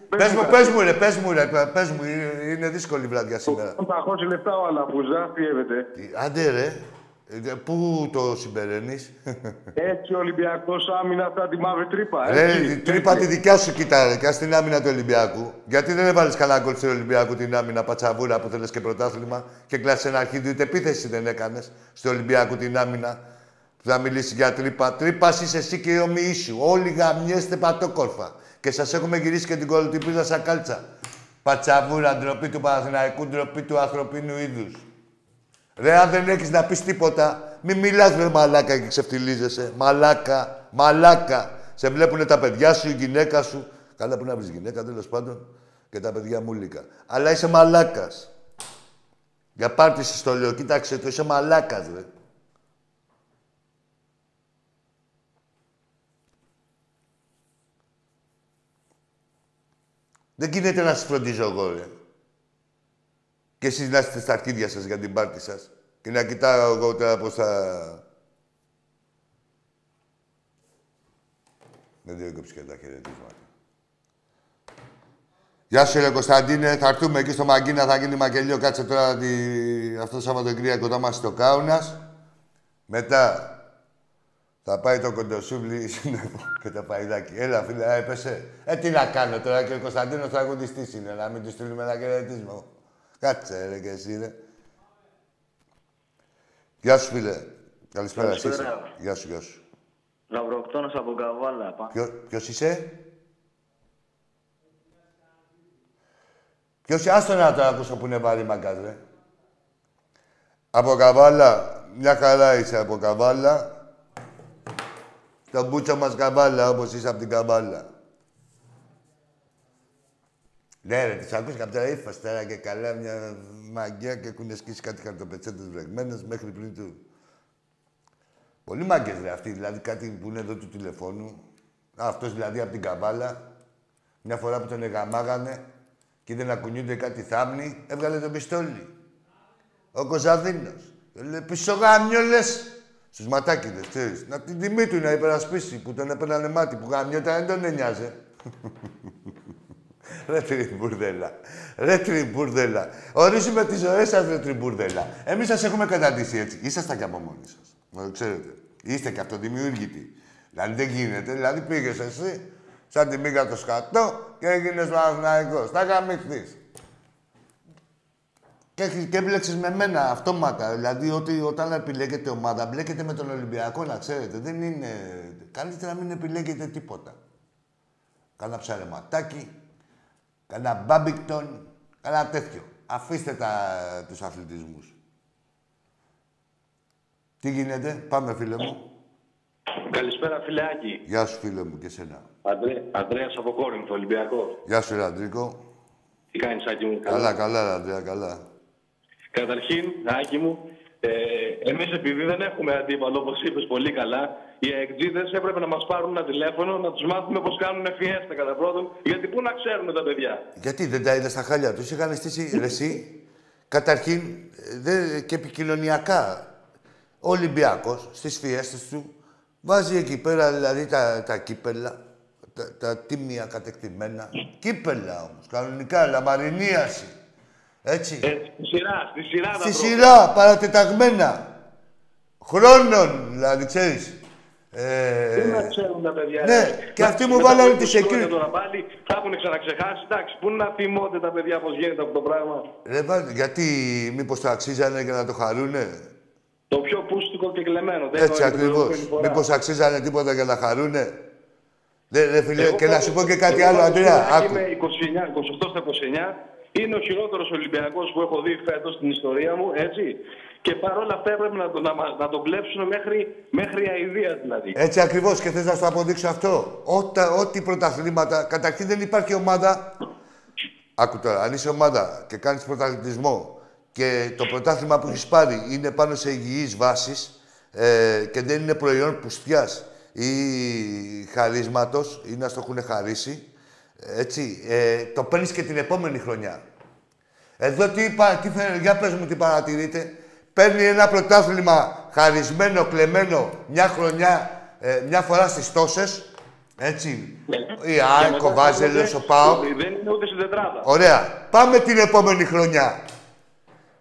Πες μου, Πες μου, κάτι. πες μου, ρε, πες μου, ρε, πες μου, είναι- είναι δύσκολη η βραδιά σήμερα. 800 λεπτά ο Αλαφούζα, πιεύεται. Τι- Άντε, ρε, Ε, πού το συμπεραίνεις; Έτσι ο Ολυμπιακός άμυνα θα τη μαύρη τρύπα. Ρε, έτσι, η τρύπα τη έτσι. δικιά σου κοίτα, ρε, και ας την άμυνα του Ολυμπιακού. Γιατί δεν έβαλες κανένα γκολ του Ολυμπιακού την άμυνα πατσαβούρα που θέλεις και πρωτάθλημα και κλάσεις ένα αρχίδι, ούτε επίθεση δεν έκανες στο Ολυμπιακού την άμυνα. Που θα μιλήσει για τρύπα. Τρύπας είσαι εσύ και οι ομοιοί σου. Όλοι γαμιέστε πατόκορφα. Και σας έχουμε γυρίσει και την κολοτυπίδα σαν κάλτσα. Πατσαβούρα, ντροπή του Παναθηναϊκού, ντροπή του ανθρωπίνου είδους. Ρε, αν δεν έχεις να πεις τίποτα, μη μιλάς με μαλάκα και ξεφτιλίζεσαι. Μαλάκα, μαλάκα. Σε βλέπουνε τα παιδιά σου, η γυναίκα σου. Καλά που να βρεις γυναίκα, τέλος πάντων. Και τα παιδιά μου λίκα. Αλλά είσαι μαλάκας. Για πάρτιση στο λέω, κοίταξε το, είσαι μαλάκας, ρε. Δεν γίνεται να σας φροντίζω εγώ, ρε. Και εσείς να είστε στα αρχίδια σας για την πάρτι σας. Και να κοιτάω εγώ τώρα πώς θα... Δεν διέκοψε και τα χαιρετίσματα. Γεια σου, ρε Κωνσταντίνε. Θα έρθουμε εκεί στο Μαγκίνα, θα γίνει μακελιό. Κάτσε τώρα τη... αυτό το Σαββατοκύριακο κοντά μας στο Κάουνας. Μετά θα πάει το κοντοσούβλι σύννεφο και το παϊδάκι. Έλα, φίλε, ε, έπεσε. Ε, τι να κάνω τώρα και ο Κωνσταντίνος τραγουδιστής είναι, να μην τους στείλουμε ένα χαιρετίσμα. Κάτσε, ρε, και εσύ, ρε. Γεια σου, φίλε. Καλησπέρα, εσύ είσαι; Καλησπέρα. Γεια σου, γεια σου. Λαυροκτόνος από Καβάλα. πα- Ποιο, ποιος είσαι; Ποιος άστο να το ακούσω που είναι βαρύ μαγκάς, ρε. Από Καβάλα, μια χαρά είσαι από Καβάλα. Το μπούτσο μας Καβάλα, όπως είσαι από την Καβάλα. Ναι, ρε, τις ακούς κάποια ύφος τώρα και καλά μια μαγκιά και έχουν σκίσει κάτι χαρτοπετσέτες βρεγμένες μέχρι πριν του. Πολύ μάγκες ρε αυτοί, δηλαδή κάτι που είναι εδώ του τηλεφώνου. Α, αυτός δηλαδή από την Καβάλα. Μια φορά που τον εγαμάγανε και είδε να κουνιούνται κάτι θάμνη, έβγαλε το πιστόλι. Ο Κωνσταντίνος. Λέει, πίσω γάμιολες. Στους ματάκιδες, ξέρεις. Να την τιμή του να υπερασπίσει, που τον έπαιρνανε μάτι, που γάμιωτα δεν τον εννοιάζε. Ρε τριμπουρδέλα. Ρε τριμπουρδέλα. Ορίζουμε τις ζωές σας, ρε τριμπουρδέλα. Εμείς σας έχουμε καταντήσει έτσι. Ήσασταν και από μόνοι σας. Να το ξέρετε. Είστε και αυτοδημιούργητοι. Δηλαδή δεν γίνεται. Δηλαδή πήγες εσύ, σαν τη μίγα το σκατό και έγινες Παναθηναϊκός. Τα γαμίχθεις. Και, έχεις- και έμπλεξες με μένα αυτόματα. Δηλαδή ότι όταν επιλέγετε ομάδα, μπλέκετε με τον Ολυμπιακό, να ξέρετε. Δεν είναι... Καλύτερα να μην επιλέγετε τίποτα. Κάνα ψαρεματάκι, κάνα μπάμπικτον, κάνα τέτοιο. Αφήστε τα, τους αθλητισμούς. Τι γίνεται, πάμε φίλε μου. Καλησπέρα, φιλεάκι. Γεια σου φίλε μου και σένα. Αντρέ, Ανδρέας από Κόρινθο, Ολυμπιακός. Γεια σου ρε Αντρίκο. Τι κάνεις, Άκη μου, Καλά, καλά ρε Αντρέα, καλά. Καταρχήν, Άκη μου, ε, εμείς επειδή δεν έχουμε αντίπαλο, όπως είπες πολύ καλά, οι αεκτζίδες έπρεπε να μας πάρουν ένα τηλέφωνο, να τους μάθουμε πώς κάνουν φιέστα κατά πρώτον, γιατί πού να ξέρουν τα παιδιά. Γιατί δεν τα είδες στα χάλια τους, είχαν στήσει ρε, εσύ. Καταρχήν ε, δε, και επικοινωνιακά. Ο Ολυμπιακός στις φιέστες του βάζει εκεί πέρα δηλαδή τα, τα κύπελα, τα, τα τίμια κατεκτημένα. Κύπελα όμως, κανονικά, λαμαρινίαση. Έτσι. Ε, στη σειρά, στη σειρά τα Στη πρώτα. σειρά, παρατεταγμένα. Χρόνων, δηλαδή, ξέρεις. Ε, Πού να ξέρουν τα παιδιά. ναι, ρε. και αυτοί μου Μετά βάλανε από τη 20 χρόνια security. Τώρα πάλι θα έχουν ξαναξεχάσει. Εντάξει, πού να θυμώνται τα παιδιά πώς γίνεται αυτό το πράγμα. ρε, βα- γιατί μήπως το αξίζανε για να το χαρούνε; Το πιο πούστικο και κλεμμένο. Δεν Έτσι εννοώ την ακριβώς. προηγούμενη φορά. Μήπως αξίζανε τίποτα για να χαρούνε; Δε, ρε φίλε, Εγώ και να πάντως- σου πω και κάτι εγώ άλλο, πάντως, Αντρέα. Φιλάκη, Άκου. Είμαι 29, 28 στα 29. Είναι ο χειρότερος Ολυμπιακός που έχω δει φέτος στην ιστορία μου, έτσι. Και παρόλα αυτά έπρεπε να, το- να, μα- να τον κλέψουν μέχρι, μέχρι αηδία δηλαδή. Έτσι ακριβώς και θες να σου αποδείξω αυτό. Ότα, ό,τι πρωταθλήματα. Καταρχήν δεν υπάρχει ομάδα. Άκου τώρα, αν είσαι ομάδα και κάνεις πρωταθλητισμό και το πρωτάθλημα που έχεις πάρει είναι πάνω σε υγιείς βάσεις ε, και δεν είναι προϊόν πουστιάς ή χαρίσματος ή να στο έχουν χαρίσει, έτσι, ε, το παίρνεις και την επόμενη χρονιά. Εδώ τι, είπα, τι φαίνεται, για πες μου τι παρατηρείτε. Παίρνει ένα πρωτάθλημα χαρισμένο, κλεμμένο, μια χρονιά, ε, μια φορά στις τόσες, έτσι. Η ΑΕΚ, ο Βάζελος, ο ΠΑΟΚ. Δεν είναι ούτε στην τετράδα. Ωραία. Πάμε την επόμενη χρονιά.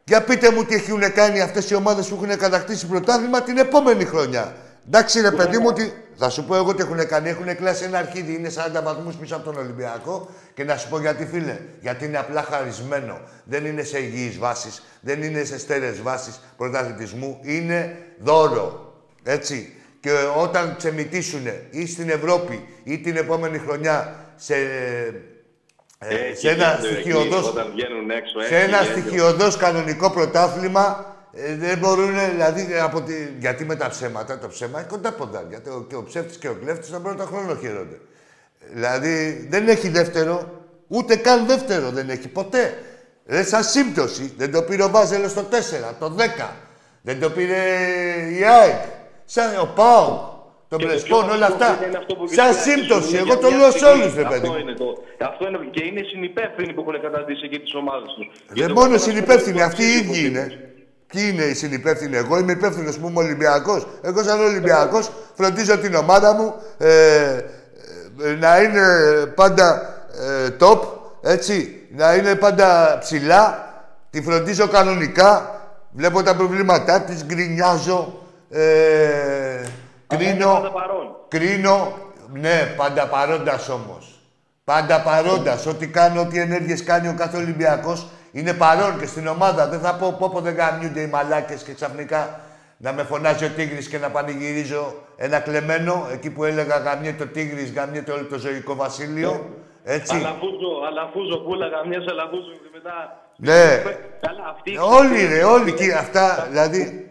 Για πείτε μου τι έχουν κάνει αυτές οι ομάδες που έχουν κατακτήσει πρωτάθλημα την επόμενη χρονιά. Εντάξει ρε παιδί μου, τι... θα σου πω εγώ τι έχουν κάνει. Έχουν κλάσει ένα αρχίδι, είναι 40 βαθμούς πίσω από τον Ολυμπιακό. Και να σου πω γιατί φίλε, γιατί είναι απλά χαρισμένο. Δεν είναι σε υγιείς βάσεις, δεν είναι σε στέρεες βάσεις πρωταθλητισμού. Είναι δώρο. Έτσι. Και όταν ξεμητήσουν ή στην Ευρώπη ή την επόμενη χρονιά σε, ε, Έχει σε ένα γέλιο εκεί, στοιχειοδός Όταν βγαίνουν έξω, σε έχει ένα γέλιο. στοιχειοδός κανονικό πρωτάθλημα ε, δεν μπορούν, δηλαδή, από τη... γιατί με τα ψέματα, το ψέμα είναι κοντά ποδάρια. Το, και ο ψεύτης και ο κλέφτης τον πρώτο χρόνο χαίρονται. Δηλαδή, δεν έχει δεύτερο, ούτε καν δεύτερο δεν έχει ποτέ. Ρε, σαν σύμπτωση, δεν το πήρε ο Βάζελος το 4, το 10. Δεν το πήρε η ΑΕΚ, σαν ο ΠΑΟΚ, τον Και το Πρεσπόν, πιο όλα αυτά. είναι αυτό που Σαν βρίσκει σύμπτωση, είναι εγώ για το μια λέω σε στιγμή. όλους, ρε παιδί. Αυτό μου. είναι το. Αυτό είναι, και είναι συνυπεύθυνοι που έχουν καταντήσει εκεί τις ομάδες τους. Δεν μόνο συνυπεύθυνοι, αυτοί οι ίδιοι είναι. Ποιοι είναι οι συνυπεύθυνοι, εγώ είμαι υπεύθυνος που είμαι Ολυμπιακός. Εγώ, σαν Ολυμπιακός, φροντίζω την ομάδα μου ε, ε, να είναι πάντα ε, top, έτσι, να είναι πάντα ψηλά. Τη φροντίζω κανονικά. Βλέπω τα προβλήματά της, γκρινιάζω, ε, κρίνω. Πάντα παρόν. Κρίνω, ναι, πάντα παρόντας όμως. Πάντα παρόντας. Ό,τι κάνω, ό,τι ενέργειες κάνει ο κάθε Ολυμπιακός είναι παρόν και στην ομάδα. Δεν θα πω πω, πω δεν γαμιούνται οι μαλάκες και ξαφνικά να με φωνάζει ο Τίγρης και να πανηγυρίζω ένα κλεμμένο εκεί που έλεγα γαμιέται ο Τίγρης, γαμιέται όλο το ζωικό βασίλειο. Έτσι. Αλαφούζο, αλαφούζο, πούλαγα μια αλαφούζο και μετά. Ναι. Καλά, αυτοί Όλοι ρε, όλοι και αυτά, δηλαδή.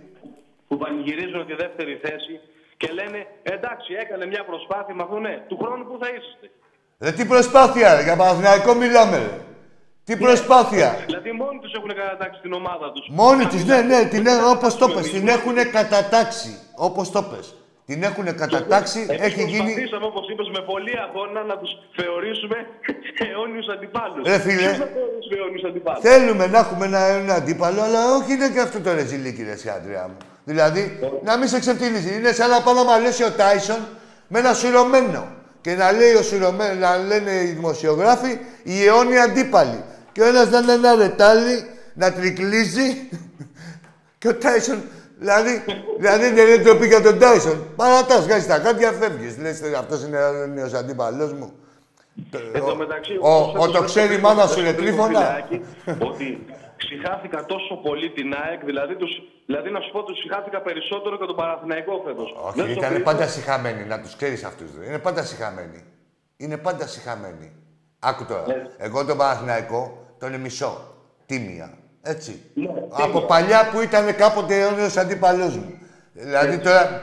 που πανηγυρίζουν τη δεύτερη θέση και λένε εντάξει, έκανε μια προσπάθεια με αυτό, ναι. Του χρόνου που θα είσαστε. Ρε, τι προσπάθεια, ρε, για Παναθηναϊκό μιλάμε, ρε. Τι προσπάθεια. Δηλαδή μόνοι τους έχουν κατατάξει την ομάδα τους. Μόνοι τη, ναι, ναι, την, όπως το πες, την έχουν κατατάξει. Όπως το πες. Την έχουν κατατάξει, έχει γίνει. Προσπαθήσαμε, όπως είπες, με πολλή αγώνα να τους θεωρήσουμε αιώνιους αντιπάλους. Ρε, φίλε. Ποιους να θεωρήσουμε αιώνιους αντιπάλους; Θέλουμε να έχουμε ένα, ένα αντίπαλο, αλλά όχι είναι και αυτό το ρεζιλίκι, ρε εσύ, Αντρέα μου. Δηλαδή, να μην σε ξεφτυλίζει. Είναι σαν να πάει να μαλέσει ο Τάισον με ένα σουρωμένο. Και να, λέει ο σουρωμένο, να λένε οι δημοσιογράφοι οι αιώνιοι αντίπαλοι. Και ο ένας να είναι ένα ρετάλι, να τρικλίζει. και ο Τάισον, δηλαδή, δηλαδή δεν είναι τροπή για τον Τάισον. Παρατάς, βγάζεις τα κάτια, φεύγεις. Λες, αυτός είναι ο αιώνιος αντίπαλος μου. Εν τω μεταξύ, ο, όπως ο, έδωσε το ξέρει η πριν μάνα το σου, ρε πριν το τρίφωνα. φιλάκι, Ότι ξυχάθηκα τόσο πολύ την ΑΕΚ, δηλαδή, τους, δηλαδή να σου πω, τους ξυχάθηκα περισσότερο και τον Παναθηναϊκό φέτος. Όχι, ήταν πάντα συχαμένοι, να τους ξέρεις αυτούς. Είναι πάντα συχαμένοι. Είναι πάντα συχαμένοι. Άκου τώρα. Ναι. Εγώ τον Παναθηναϊκό τον μισό. Τίμια. Έτσι. Ναι, Από τίμια. παλιά που ήταν κάποτε αιώνιο αντίπαλό μου. Δηλαδή τώρα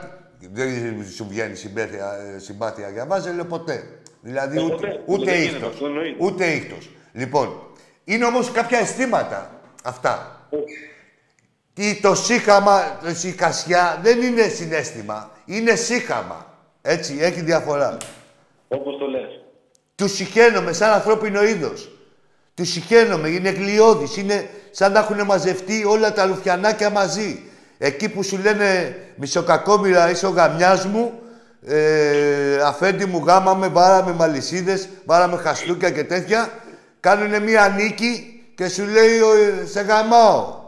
δεν σου βγαίνει συμπάθεια, ε, συμπάθεια για βάζελο ποτέ. Δηλαδή Ε, ούτε, ποτέ. ούτε Δεν γίνεται ήχτος. αυτό, εννοείται. Ούτε ήχτος. Λοιπόν, είναι όμως κάποια αισθήματα αυτά. Τι το σύχαμα, το συχασιά δεν είναι συνέστημα. Είναι σύχαμα. Έτσι, έχει διαφορά. Όπως το λες. Του συχαίνομαι σαν ανθρώπινο είδος. Τους συχαίνομαι, είναι γλιώδης, είναι σαν να έχουν μαζευτεί όλα τα ρουφιανάκια μαζί. Εκεί που σου λένε μισοκακόμοιρα είσαι ο γαμιάς μου, ε, αφέντη μου γάμαμε, βάραμε μαλισίδες, βάραμε χαστούκια και τέτοια, κάνουνε μία νίκη και σου λέει «Ο, σε γαμάω.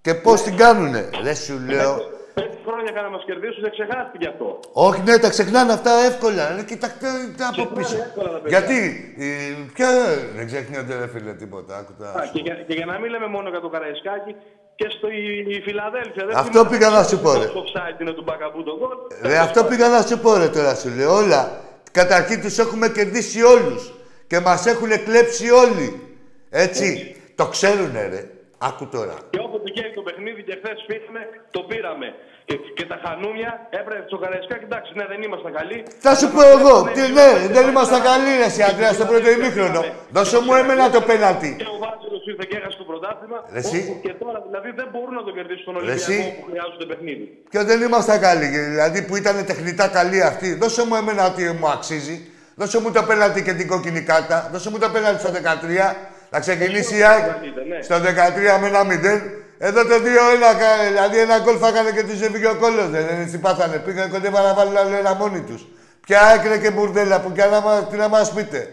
Και πώς την κάνουνε; Ρε σου λέω, Πέντε χρόνια για να μας κερδίσουν, δεν ξεχάστηκε αυτό. όχι, ναι, τα ξεχνάνε αυτά εύκολα. Ρε, κοιτάξτε τα από Ξεχνάνε πίσω. εύκολα τα παιδιά. Γιατί, ε, ποια, δεν ξεχνιόνται ρε φίλε τίποτα. Άκου τα. Α, και, για, και για να μην λέμε μόνο για το Καραϊσκάκι, και στο η, η Φιλαδέλφια. Δεν Αυτό θυμάμαι πήγα να σου πω, ρε. Το offside είναι του Μπακαμπού το γκολ. Ρε, αυτό πήγα να σου πω ρε τώρα σου λέω. Όλα. Καταρχήν τους έχουμε κερδίσει όλους. Και μας έχουν κλέψει όλοι. Έτσι. Το ξέρουνε ρε. Άκου τώρα. Και όποτε στο χέρι το παιχνίδι και χθες φύγαμε, το πήραμε. Και, και τα χανούμια έπρεπε στο Καραϊσκά, κοιτάξτε, ναι, δεν ήμασταν καλοί. Θα σου πω εγώ, τι, ναι, δεν ήμασταν καλοί, ρε, εσύ, Αντρέα, στο πρώτο ημίχρονο. Δώσε μου εμένα το πέναλτι. Και ο Βάζελος ήρθε και έχασε το πρωτάθλημα. Ρε, εσύ. όπου Και τώρα δηλαδή δεν μπορούν να το κερδίσουν τον Ρε, εσύ. Ολυμπιακό που χρειάζονται παιχνίδι. Και δεν ήμασταν καλοί, δηλαδή που ήταν τεχνητά καλοί αυτοί. Δώσε μου εμένα ότι μου αξίζει. Δώσε μου το πέναλτι και την κόκκινη κάρτα. Δώσε μου το πέναλτι στο 13. Να ξεκινήσει η ΑΕΚ ναι. στο 13 με ένα 0. Εδώ το 2-1, κα- δηλαδή ένα γκολ φάγανε και τους έφυγε ο κόλλος. Δεν έτσι πάθανε. Πήγαν κοντεύαν να βάλουν άλλο ένα μόνοι τους. Ποια έκρε και μπουρδέλα που κι να μας, τι να μας πείτε.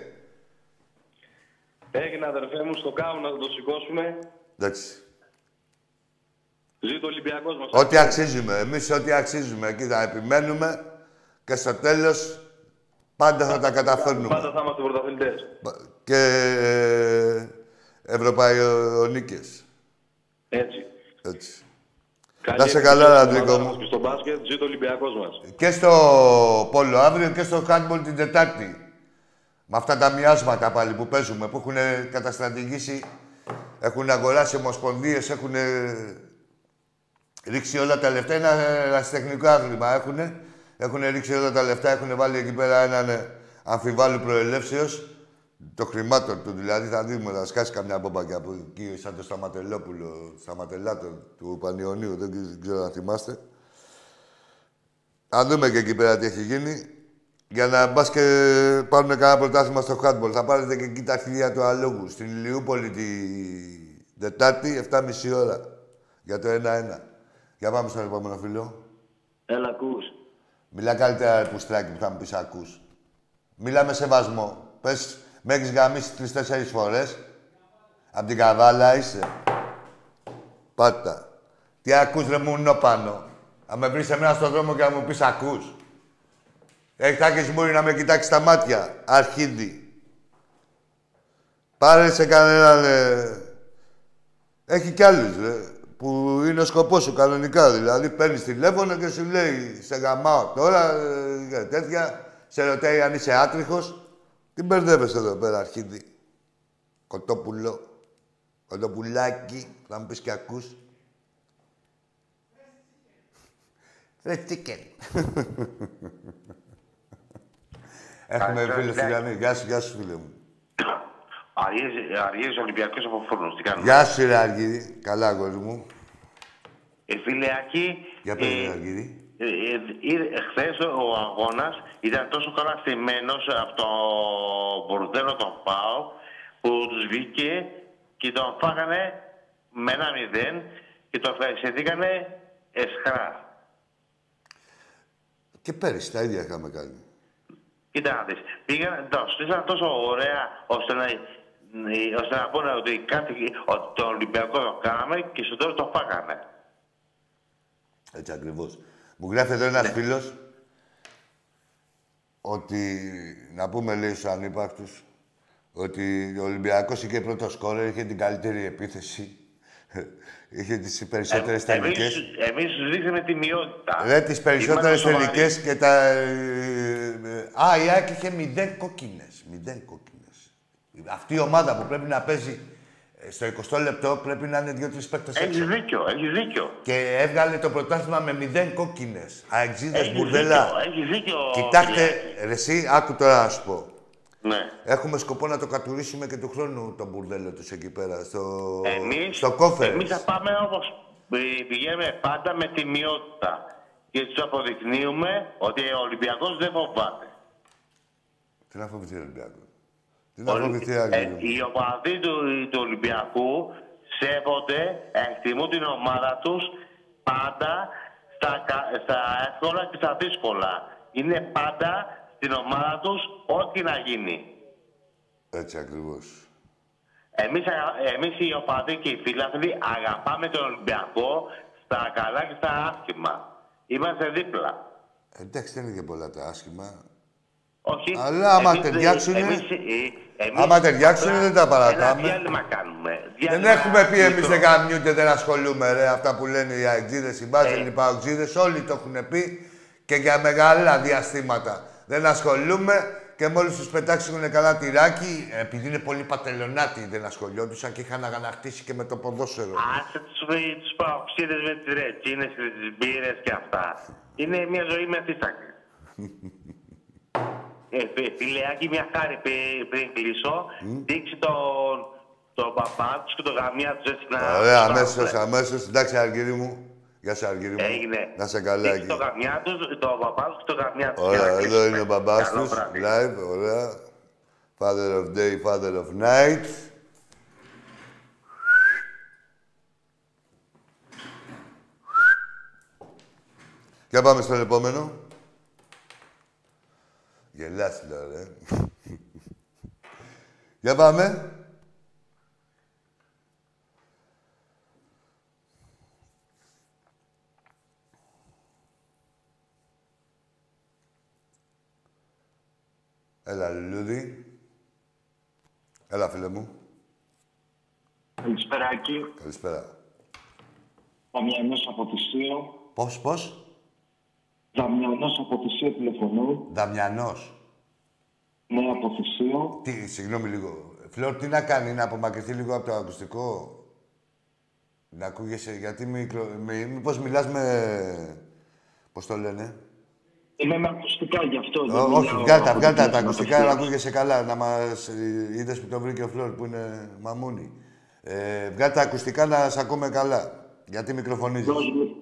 Έγινε αδερφέ μου στο κάου να το σηκώσουμε. Εντάξει. Ζήτω ο Ολυμπιακός μας. Ό,τι αξίζουμε. Εμείς ό,τι αξίζουμε. Εκεί θα επιμένουμε και στο τέλος πάντα θα τα καταφέρνουμε. Πάντα θα είμαστε πρωταθλητές. Και ε, ευρωπαϊκονίκες. Έτσι. Έτσι. Καλή Να σε επιτυχία καλά, στην Αντρίκο ομάδα μου. μας Και στο μπάσκετ, ζήτω ο Ολυμπιακός μας. Και στο πόλο αύριο και στο handball την Τετάρτη. Με αυτά τα μοιάσματα πάλι που παίζουμε, που έχουν καταστρατηγήσει, έχουν αγοράσει ομοσπονδίες, έχουν ρίξει όλα τα λεφτά. Είναι ένα ερασιτεχνικό άθλημα. Έχουν, έχουν ρίξει όλα τα λεφτά, έχουν βάλει εκεί πέρα έναν ε, αμφιβάλλου προελεύσεως. Το χρημάτων του δηλαδή θα δούμε, θα σκάσει καμιά μπόμπα και από εκεί, σαν το Σταματελόπουλο, Σταματελάτο του Πανιωνίου, δεν ξέρω αν θυμάστε. Να δούμε και εκεί πέρα τι έχει γίνει. Για να μπας και πάρουν κανένα πρωτάθλημα στο handball. Θα πάρετε και εκεί τα αρχίδια του αλόγου. Στην Ηλιούπολη τη Δετάρτη, 7.30 ώρα. Για το 1-1. Για πάμε στον επόμενο φίλο. Έλα, ακούς. Μιλά καλύτερα ρε πουστράκι που θα μου πεις ακούς. Μιλά με σεβασμό. Πες, με έχεις γαμίσει τρεις-τέσσερις φορές. Απ' την καβάλα είσαι. Πάτα. Τι ακούς ρε μου πάνω. Αν με βρεις εμένα στον δρόμο και να μου πεις ακούς. Έχεις τάκες μπορεί να με κοιτάξεις στα μάτια. Αρχίδι. Πάρε σε κανέναν... ε, Έχει κι άλλους, ρε, που είναι ο σκοπός σου κανονικά. Δηλαδή, παίρνεις τηλέφωνο και σου λέει «Σε γαμάω τώρα», ε, και τέτοια. Σε ρωτάει αν είσαι άτριχος. Τι μπερδεύεσαι εδώ πέρα, αρχίδι. Κοτόπουλο. Κοτοπουλάκι. Θα μου πεις και ακούς. Ρε τσίκεν. Έχουμε Καλησπέρα, φίλο στη Ζάκη. γραμμή. Γεια σου, γεια σου, φίλε μου. Αργύρης- Αργύρης Ολυμπιακός από Φούρνος. Τι κάνουμε; Γεια σου, ρε Αργύρη. Καλά, αγόρι μου. Ε, φίλε Άκη, Για πες, ε, ρε Αργύρη. Ε, ε, ε, χθες ο αγώνας ήταν τόσο καλά στημένος από το μπορδέλο των ΠΑΟ που τους βγήκε και τον φάγανε με ένα μηδέν και τον ευχαριστηθήκανε εσχρά. Και πέρυσι τα ίδια είχαμε κάνει. Κοίτα να δεις, πήγαν, το στήσαν τόσο ωραία ώστε να, ώστε να πούνε ότι, κάτι, ότι το Ολυμπιακό το κάναμε και στο τέλος το φάγανε. Έτσι ακριβώς. Μου γράφει εδώ ένας Ναι. φίλος ότι, να πούμε λέει στους ανύπαρκτους, ότι ο Ολυμπιακός είχε πρώτο σκόρερ, είχε την καλύτερη επίθεση, είχε τις περισσότερες Ε, εμείς, τελικές. εμείς τους δείχνουμε τη μειότητα. Ρε, τις περισσότερες Είμαστε σοβαροί. τελικές και τα... ε, ε, Α, η ΑΕΚ είχε μηδέν κόκκινες. Μηδέν κόκκινες. Αυτή η ομάδα που πρέπει να παίζει ε, στο 20 λεπτό πρέπει να είναι δύο-τρεις παίκτες Έχεις έξω. δίκιο, έχεις δίκιο. Και έβγαλε το πρωτάθλημα με μηδέν κόκκινες. Αεξίδες, Έχεις μπουρδέλα. δίκιο, έχεις δίκιο. Κοιτάξτε, φίλε. ρε, εσύ, άκου τώρα να σου πω. Ναι. Έχουμε σκοπό να το κατουρίσουμε και του χρόνου τον μπουρδέλο τους εκεί πέρα, στο, Εμείς, στο κόφερ. εμείς θα πάμε όπως ε, πηγαίνουμε πάντα με τη μειότητα. Και τους αποδεικνύουμε ότι ο Ολυμπιακός δεν φοβάται. Τι να φοβηθεί ο Ολυμπιακός; Τι να Ολυ- φοβηθεί, ε, Άγγελε μου. Οι οπαδοί του, του Ολυμπιακού σέβονται, εκτιμούν την ομάδα τους πάντα στα, κα- στα εύκολα και στα δύσκολα. Είναι πάντα στην ομάδα τους ό,τι να γίνει. Έτσι ακριβώς. Εμείς, αγα- εμείς οι οπαδοί και οι φίλαθλοι αγαπάμε τον Ολυμπιακό στα καλά και στα άσχημα. Είμαστε δίπλα. Εντάξει, δεν είναι και πολλά τα άσχημα. Όχι. Αλλά άμα εμείς, ε, ταιριάξουνε- εμείς, ε, εμείς άμα ταιριάξουνε, απλά δεν τα παρατάμε. Ένα διάλειμμα κάνουμε. Δεν Διάλειμμα έχουμε πει εμείς μικρό. δεν καμιούνται, δεν ασχολούμαι ρε. Αυτά που λένε οι αεξίδες, οι μπάζελοι, Ε. οι παοξίδε, όλοι το έχουν πει και για μεγάλα διαστήματα. Δεν ασχολούμαι και μόλις τους πετάξουν καλά τυράκι, επειδή είναι πολύ πατελονάτοι, δεν ασχολιόντουσαν και είχαν αγανακτήσει και με το ποδόσφαιρο. Άσε τους, τους παοξίδες με τις ρετσίνες και τις μπύρες και αυτά. Είναι μια ζωή με θύσταξη. ε, φι- φιλεάκι, μια χάρη πριν, πριν κλείσω. Δείξει τον, τον παπά τους και τον γαμιά τους έτσι να... Ωραία, να- αμέσως, αμέσως. Εντάξει, Αργύρι μου. Γεια σου, Αργύρι μου. Έγινε. Να σε καλά Δείξει εκεί. τον γαμιά τους, τον παπά τους και τον γαμιά τους. Και Ωραία, να εδώ κλείσουμε. είναι ο μπαμπάς Καλό τους. βράδυ. Live, ωραία. Father of day, father of night. Για πάμε στον επόμενο. Γελάς, λέω, ρε. Για πάμε. Έλα, Λουλούδι. Έλα, φίλε μου. Καλησπέρα, Άκη. Καλησπέρα. Δαμιανός από Θησίο. Πώς, πώς; Δαμιανός από Θησίο τηλεφωνώ. Δαμιανός. Ναι, από Θησίο. Τι, συγγνώμη λίγο. Φλόρ, τι να κάνει, να απομακρυνθεί λίγο από το ακουστικό; Να ακούγεσαι, γιατί μικρο... μη, μήπως μιλάς με... Πώς το λένε; Είμαι με ακουστικά γι' αυτό. δεν Ω, όχι, μιλάω βγάλ' τα, από βγάλ' τα, την τα ακουστικά να απευθείας. ακούγεσαι καλά. Να μας... ε, Είδες που το βρήκε ο Φλόρ που είναι μαμούνι. Ε, βγάλ' τα ακουστικά να σε ακούμε καλά. Γιατί μικροφωνίζεις. Δώσ' μου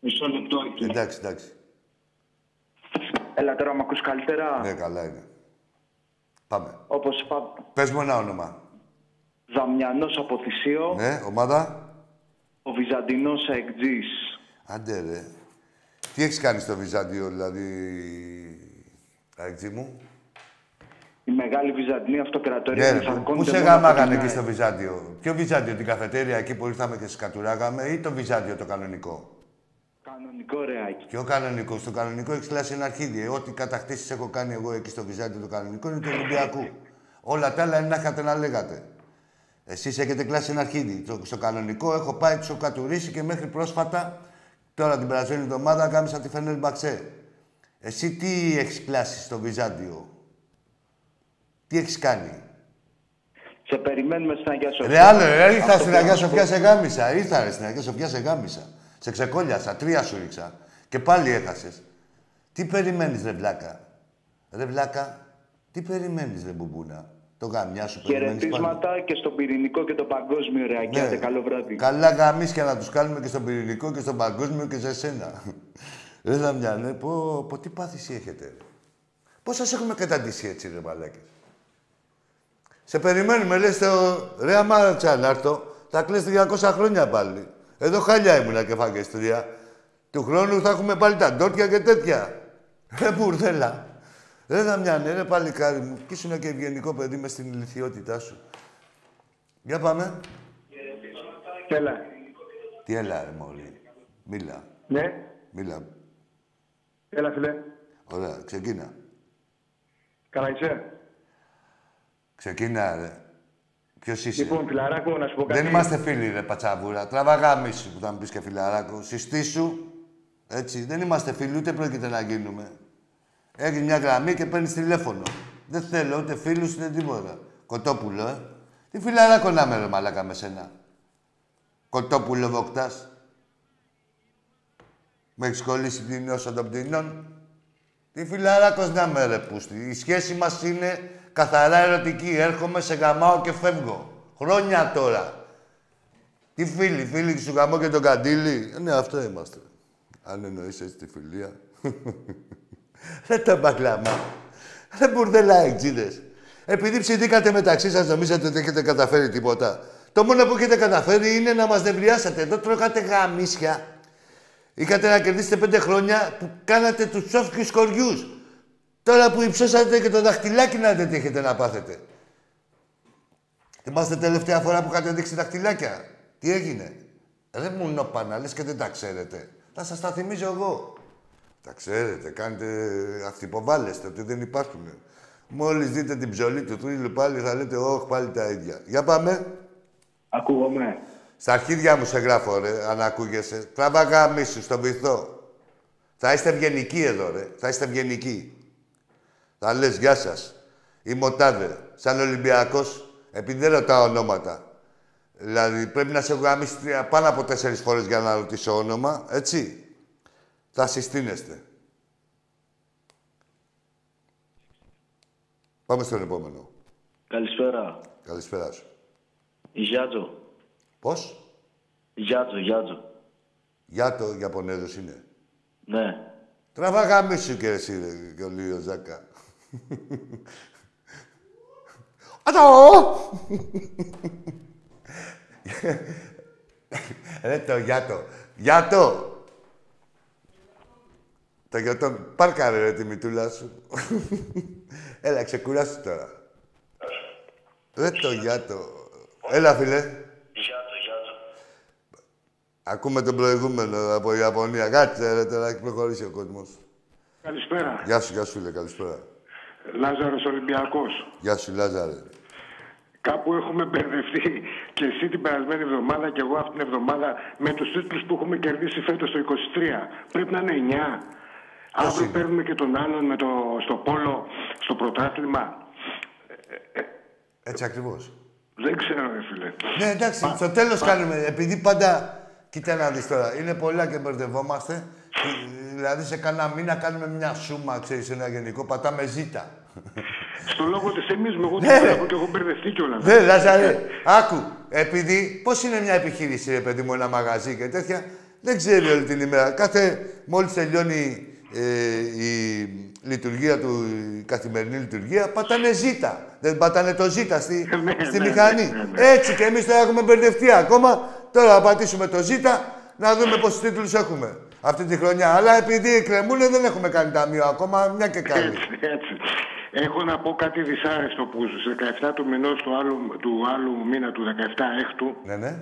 Μισό λεπτό, Άκη. Εντάξει, εντάξει. Έλα τώρα, μ' ακούς καλύτερα; Ναι, καλά είναι. Πάμε. Όπως είπα, Πες μου ένα όνομα. Δαμιανός από Θησίο, Ναι, ομάδα. ο Βυζαντινός αεκτζής. Άντε ρε. Τι έχεις κάνει στο Βυζάντιο, δηλαδή, Αεκτζή μου; Η μεγάλη Βυζαντινή αυτοκρατορία Ναι, ρε, της πού- Αρκών πού σε τελώνει από γάμαγανε την εκεί ΑΕΚ. στο Βυζάντιο. Ποιο Βυζάντιο, την καφετέρια εκεί που ήρθαμε και σκατουράγαμε ή το Βυζάντιο το κανονικό; Κανονικό ρε Άκη. Ποιο κανονικό; Στο κανονικό έχεις κλάσει ένα αρχίδι. Ε, Ό,τι κατακτήσεις έχω κάνει εγώ εκεί στο Βυζάντιο το κανονικό είναι του Ολυμπιακού. Όλα τα άλλα είναι να είχατε να λέγατε. Εσείς έχετε κλάσει ένα αρχίδι. Το- Στο κανονικό έχω πάει, τους έχω κατουρίσει και μέχρι πρόσφατα, τώρα την περασμένη εβδομάδα, κάμισα τη Φενέλ Μπαξέ. Εσύ τι έχεις κλάσει στο Βυζάντιο; Τι έχεις κάνει; Σε περιμένουμε στην Αγία Σοφία. Ρε άλλο, ρε, ήρθα Αυτό στην που Αγία να σου Σοφιά πω. σε γάμισα. Ήρθα ρε, στην Αγία Σοφιά σε γάμισα. Σε ξεκόλιασα, τρία σου ρίξα. Και πάλι έχασες. Τι περιμένεις, ρε βλάκα; Ρε βλάκα, τι περιμένεις, ρε μπουμπούνα; Το γαμιά σου περιμένεις. Χαιρετίσματα και στον πυρηνικό και το παγκόσμιο ρε Άκη. Άντε, καλό βράδυ. Ναι. Καλά γαμίσια να τους κάνουμε και στον πυρηνικό και στον παγκόσμιο και σε σένα. Ρε Δαμιανέ, πω, πω τι πάθηση έχετε. Ρε. Πώς σας έχουμε καταντήσει έτσι, ρε μαλάκες; Σε περιμένουμε, λες το... Ρε άμα τσανάρτο, θα κλαις 200 χρόνια πάλι. Εδώ χάλια ήμουνα και φαγεστρία. Του χρόνου θα έχουμε πάλι τα ντόρτια και τέτοια. Ρε μπουρδέλα. Ρε Δαμιανέ, ρε παλικάρι μου. Κι ήσουν και ευγενικό παιδί μες στην ηλικιότητά σου. Για πάμε. Έλα. Τι έλα, ρε μόλι. Μίλα. Ναι. Μίλα. Έλα, φίλε. Ωραία, ξεκίνα. Καλά είσαι. Ξεκίνα, ρε. Ποιος είσαι; Λοιπόν, φιλαράκο, να σου πω κάτι. Δεν είμαστε φίλοι, ρε πατσαβούρα. Τραβά μίσου που θα μου πεις και φιλαράκο. Συστήσου. Έτσι. Δεν είμαστε φίλοι, ούτε πρόκειται να γίνουμε. Έχεις μια γραμμή και παίρνεις τηλέφωνο. Δεν θέλω ούτε φίλους ούτε τίποτα. Κοτόπουλο, ε. Τι φιλαράκο να είμαι, ρε μαλάκα με σένα. Κοτόπουλο βοκτάς. Με έχεις κολλήσει την όσο των πτηνών. Τι φιλαράκος να είμαι, ρε πούστη. Η σχέση μας είναι καθαρά ερωτική. Έρχομαι, σε γαμάω και φεύγω. Χρόνια τώρα. Τι φίλοι, φίλοι σου γαμώ και τον καντήλι. Ε, Ναι, αυτό είμαστε. Αν εννοείς έτσι τη φιλία. Ρε το μπακλαμά. Ρε μπουρδελά εκτζίδες. Επειδή ψηθήκατε μεταξύ σας, νομίζετε ότι έχετε καταφέρει τίποτα. Το μόνο που έχετε καταφέρει είναι να μας νευριάσατε. Εδώ τρώγατε γαμίσια. Είχατε να κερδίσετε πέντε χρόνια που κάνατε τους τσόφκιους χωριούς. Τώρα που υψώσατε και το δαχτυλάκι να δείτε τι έχετε να πάθετε. Θυμάστε τελευταία φορά που είχατε δείξει δαχτυλάκια; Τι έγινε; Ρε μου νόπανα, λες και δεν τα ξέρετε. Θα σας τα θυμίζω εγώ. Τα ξέρετε, κάνετε αυτυποβάλλεστε ότι δεν υπάρχουν. Μόλις δείτε την ψωλή του θρύλου πάλι θα λέτε όχι πάλι τα ίδια. Για πάμε. Ακούγομαι. Στα αρχίδια μου σε γράφω, ρε, αν ακούγεσαι. Τραβά γάμισου, στον βυθό. Θα είστε ευγενικοί εδώ, ρε. Θα είστε ευγενικοί. Θα λες γεια σας. Είμαι ο Τάδε. Σαν Ολυμπιακός, επειδή δεν ρωτάω ονόματα. Δηλαδή πρέπει να σε έχω γαμίσει τρία- πάνω από τέσσερις φορές για να ρωτήσω όνομα, έτσι. Θα συστήνεστε. Πάμε στον επόμενο. Καλησπέρα. Καλησπέρα σου. Γιάτζο. Πώς; Γιάτζο, Γιάτζο. Για το Ιαπωνέζος είναι. Ναι. Τραβά γαμίσου και εσύ, ρε, και ο Λίο Ζάκα. Ατό! Ρε το γιάτο. Γιάτο! Το γιάτο, πάρκαρε ρε τη μητούλα σου. Έλα, ξεκουράσου τώρα. Ρε το γιάτο. Έλα, φίλε. Γιάτζο, Γιάτζο. Ακούμε τον προηγούμενο από Ιαπωνία. Κάτσε ρε τώρα, έχει προχωρήσει ο κόσμος. Καλησπέρα. Γεια σου, γεια σου, φίλε, καλησπέρα. Λάζαρος Ολυμπιακός. Γεια σου, Λάζαρε. Κάπου έχουμε μπερδευτεί και εσύ την περασμένη εβδομάδα και εγώ αυτήν την εβδομάδα με τους τίτλους που έχουμε κερδίσει φέτος το 23. Πρέπει να είναι 9. Αύριο είναι; παίρνουμε και τον άλλον με το, στο πόλο, στο πρωτάθλημα. Έτσι ακριβώς. Δεν ξέρω, ρε φίλε. Ναι, εντάξει, στο τέλος κάνουμε. Επειδή πάντα. Κοίτα να δεις τώρα. Είναι πολλά και μπερδευόμαστε. Ε, Δηλαδή σε κανένα μήνα κάνουμε μια σούμα, ξέρεις, ένα γενικό. Πατάμε ζήτα. Στο λόγο της εμείς, εγώ την Ναι, ρε. βλέπω και έχω μπερδευτεί κιόλας. Ναι, Λάζαρε, άκου. Επειδή πώς είναι μια επιχείρηση, ρε παιδί μου, ένα μαγαζί και τέτοια, δεν ξέρει όλη την ημέρα. Κάθε, μόλις τελειώνει ε, η λειτουργία του, η καθημερινή λειτουργία, πατάνε ζήτα. Δεν πατάνε το ζήτα στη, Ναι, στη ναι, μηχανή. ναι, ναι. Έτσι και εμείς τώρα έχουμε μπερδευτεί ακόμα. Τώρα θα πατήσουμε το ζήτα, να δούμε πόσους τίτλους έχουμε αυτή τη χρονιά. Αλλά επειδή κρεμούν δεν έχουμε κάνει ταμείο ακόμα, μια και κάνει. Έτσι, έτσι. Έχω να πω κάτι δυσάρεστο που στις 17 του μηνός του άλλου, του άλλου μήνα του 17 έκτου ναι, ναι.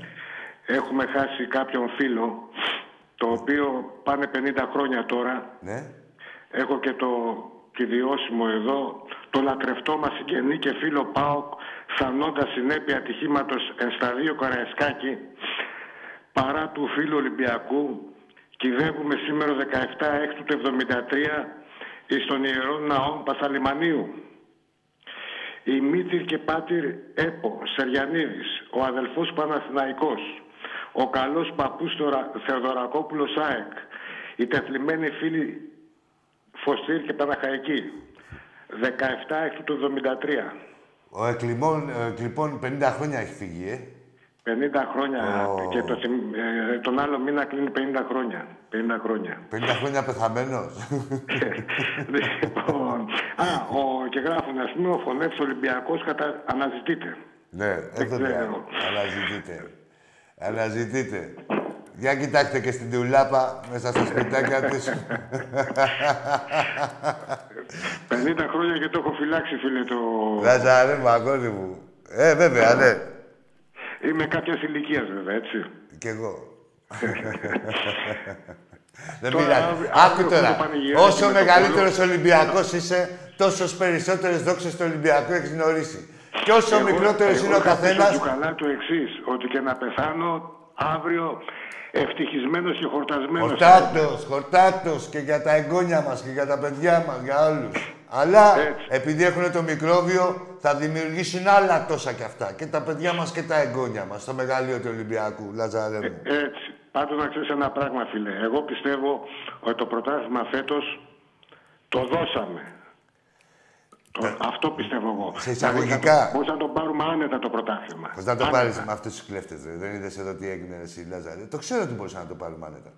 έχουμε χάσει κάποιον φίλο το οποίο πάνε 50 χρόνια τώρα Ναι. Έχω και το κυριώσιμο εδώ, το λατρευτό μας συγγενή και φίλο ΠΑΟΚ, θανόντα συνέπεια ατυχήματος εν σταδίο Καραϊσκάκη, παρά του φίλου Ολυμπιακού, κυδεύουμε σήμερα 17 έκτου του 73 εις τον Ιερό Ναό Πασαλιμανίου. Η Μήτυρ και Πάτηρ Έπο Σεριανίδης, ο αδελφός Παναθηναϊκός, ο καλός παππούς Θεορα- Θεοδωρακόπουλος ΑΕΚ, οι τεθλιμμένοι φίλοι Φωστήρ και Παναχαϊκή, 17 έκτου του 73. Ο Εκλειπών, ο Εκλειπών 50 χρόνια έχει φύγει, ε. 50 χρόνια Ω. και το, θυμ- ε, τον άλλο μήνα κλείνει 50 χρόνια. 50 χρόνια. 50 χρόνια πεθαμένος. λοιπόν, α, ο, και γράφουν, ας πούμε, ο φωνεύς Ολυμπιακός κατα... αναζητείται. ναι, ε, βέβαια. ξέρω. Αναζητείτε. Αναζητείτε. Για κοιτάξτε και στην τουλάπα μέσα στα σπιτάκια της. 50 χρόνια και το έχω φυλάξει, φίλε, το... Λάζαρε μου, αγόρι μου. Ε, βέβαια, ναι. Είμαι κάποιας ηλικίας, βέβαια, έτσι. Κι εγώ. Δεν Τώρα, πειράζει. αύριο- Άκου αύριο τώρα. έχουμε το πανηγυράκι Όσο με το μεγαλύτερος Ολυμπιακός είσαι, τόσο περισσότερες δόξες του Ολυμπιακού έχεις γνωρίσει. Και όσο Εγώ- μικρότερος εγώ είναι ο θα πείσω καθένας, του καλά του εξής, ότι και να πεθάνω αύριο ευτυχισμένος και χορτασμένος. Χορτάτος, χορτάτος και για τα εγγόνια μας και για τα παιδιά μας, για όλους. Αλλά Έτσι. επειδή έχουν το μικρόβιο, θα δημιουργήσουν άλλα τόσα κι αυτά. Και τα παιδιά μας και τα εγγόνια μας, στο μεγαλείο του Ολυμπιακού, Λαζαρέ μου. Έτσι. Πάντως να ξέρεις ένα πράγμα, φίλε. Εγώ πιστεύω ότι το πρωτάθλημα φέτος το δώσαμε. Το- αυτό πιστεύω εγώ. Ε, Σε εισαγωγικά. Δηλαδή, Πώς να το πάρουμε άνετα το πρωτάθλημα. Πώς να το Άνετα. πάρεις με αυτούς τους κλέφτες, Δεν είδες εδώ τι έγινε, εσύ, Λάζαρε. Το ξέρω ότι μπορούσα να το πάρουμε άνετα.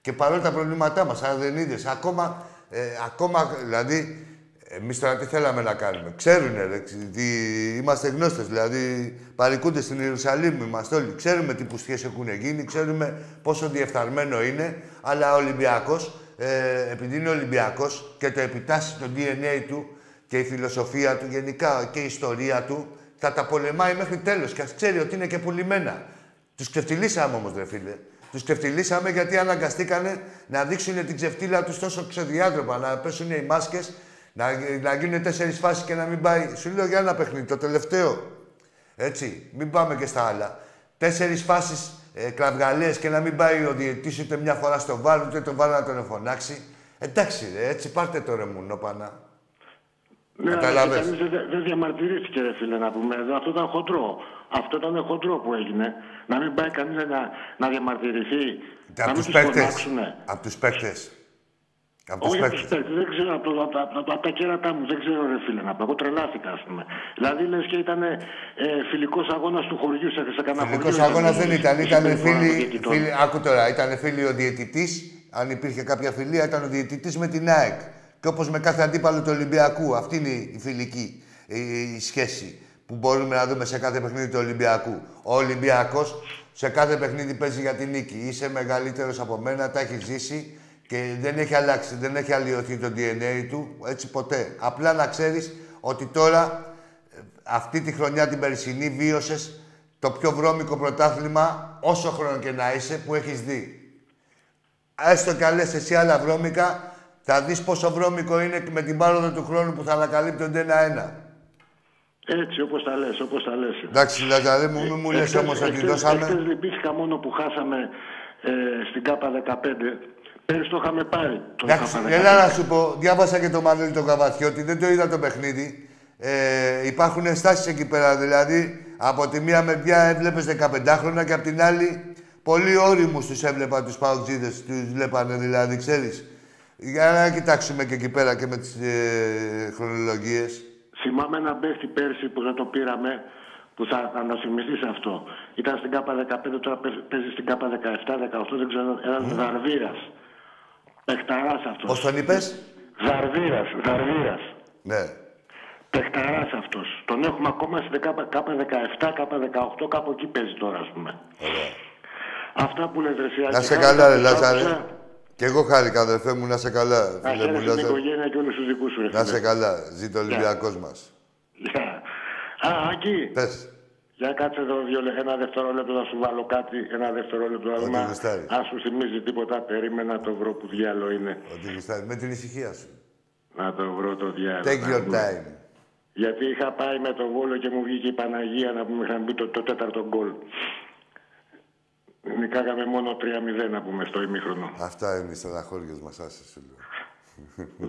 Και παρόλα τα προβλήματά μας, αλλά δεν είδες. Ακόμα, ε, ακόμα, δηλαδή, εμείς τώρα τι θέλαμε να κάνουμε. Ξέρουνε, ρε, ξ- τι, είμαστε γνώστες. Δηλαδή, παρικούνται στην Ιερουσαλήμ, είμαστε όλοι. Ξέρουμε τι πουστιές έχουν γίνει, ξέρουμε πόσο διεφθαρμένο είναι. Αλλά ο Ολυμπιακός, ε, επειδή είναι Ολυμπιακός και το επιτάσσει το DNA του και η φιλοσοφία του γενικά και η ιστορία του, θα τα πολεμάει μέχρι τέλος και ας ξέρει ότι είναι και πουλημένα. Τους ξεφτυλίσαμε όμως, ρε φίλε. Τους ξεφτυλίσαμε γιατί αναγκαστήκανε να δείξουν την ξεφτύλα τους τόσο ξεδιάτροπα, να πέσουν οι μάσκες, να, να γίνουν τέσσερις φάσεις και να μην πάει. Σου λέω για ένα παιχνίδι, το τελευταίο. Έτσι, μην πάμε και στα άλλα. Τέσσερις φάσεις ε, κραυγαλαίες και να μην πάει ο διαιτητής ούτε μια φορά στο βάρο, ούτε το βάρο να τον φωνάξει. Εντάξει, ρε, έτσι πάρτε το ρε μου, νόπανα. Ναι, αλλά Καταλάβες. κανείς δεν, δεν διαμαρτυρήθηκε, ρε φίλε, να πούμε. Εδώ Αυτό ήταν χοντρό. Αυτό ήταν χοντρό που έγινε. Να μην πάει κανείς να, να διαμαρτυρηθεί. να Από μην τους τους παίκτες. φωνάξουνε. Από τους παίκτες. Από τους Όχι από του παίκτες. παίκτε, δεν ξέρω από, το, από, από, από τα κέρατά μου, δεν ξέρω ρε φίλε να πω. Εγώ τρελάθηκα, ας πούμε. Δηλαδή λες και ήταν ε, φιλικός αγώνας του χωριού σε, σε κανένα χωριό. Φιλικός αγώνας δεν ήταν. η Ήταν συμπεριφορά των φίλοι, διαιτητών. φίλοι, άκου τώρα, ήταν φίλοι ο διαιτητής. Αν υπήρχε κάποια φιλία, ήταν ο διαιτητής με την ΑΕΚ. Και όπως με κάθε αντίπαλο του Ολυμπιακού. Αυτή είναι η φιλική η, η σχέση που μπορούμε να δούμε σε κάθε παιχνίδι του Ολυμπιακού. Ο Ολυμπιακός σε κάθε παιχνίδι παίζει για την νίκη. Είσαι μεγαλύτερος από μένα, τα έχεις ζήσει και δεν έχει αλλάξει, δεν έχει αλλοιωθεί το DNA του, έτσι ποτέ. Απλά να ξέρεις ότι τώρα αυτή τη χρονιά την περσινή βίωσες το πιο βρώμικο πρωτάθλημα όσο χρόνο και να είσαι που έχεις δει. Έστω κι αν λες εσύ άλλα βρώμικα, θα δεις πόσο βρώμικο είναι με την πάροδο του χρόνου που θα ανακαλύπτονται ένα-ένα. Έτσι, όπω τα λε, όπω τα λε. Εντάξει, Λαζαρέ μου, μην μου λες όμως ότι δώσαμε... Εχθές λυπήθηκα μόνο που χάσαμε ε, στην ΚΑΠΑ 15. Πέρυσι το είχαμε πάρει. Το Εντάξει, ΚΑΠΑ 15. έλα να σου πω, διάβασα και το Μανώλη τον Καβαθιώτη, δεν το είδα το παιχνίδι. Ε, υπάρχουν ενστάσεις εκεί πέρα, δηλαδή από τη μία μεριά έβλεπες 15 χρόνια και από την άλλη πολύ όριμους τους έβλεπα τους παουτζίδες, τους βλέπανε δηλαδή, ξέρεις. Για να κοιτάξουμε και εκεί πέρα και με τις ε, χρονολογίες. Θυμάμαι ένα παίχτη πέρσι που δεν το πήραμε, που θα, θα μας θυμηθεί σε αυτό. Ήταν στην ΚΑΠΑ 15, τώρα παίζει- παίζει στην ΚΑΠΑ 17, 18, δεν ξέρω, ένας Δαρβίρας. Παιχταράς αυτός. Πώς τον είπες; Δαρβίρας, Δαρβίρας. Ναι. Παιχταράς αυτός. Τον έχουμε ακόμα στην ΚΑΠΑ ΚΑΠΑ 17, ΚΑΠΑ 18, κάπου εκεί παίζει τώρα, ας πούμε. Αυτά που λες, ρε Σιάκη. Να σε χάρηκα καλά, ρε που σ' Λάζαρε. άκουσα. Κι εγώ χάρηκα, αδερφέ μου, να σε καλά, Να φίλε μου, χαίρεσαι την Λάζαρε. οικογένεια και όλους τους δικούς σου, ρε Να σε φίλε. καλά, ζήτω ο Ολυμπιακός μας. Γεια. Α, Άκη. Πες. Για κάτσε εδώ δύο, λε- ένα δευτερόλεπτο να σου βάλω κάτι, ένα δευτερόλεπτο να δούμε. γουστάρεις. Αν σου θυμίζει τίποτα, περίμενα το βρω που διάλο είναι. Ότι γουστάρεις. Με την ησυχία σου. Να το βρω το διάλο. Take να your δούμε. time. Γιατί είχα πάει με το Βόλο και μου βγήκε η Παναγία να πούμε είχαν μπει το, το τέταρτο γκολ. Νικάγαμε μόνο 3-0 να πούμε στο ημίχρονο. Αυτά είναι οι στεναχώριες μας, άσε σου λέω.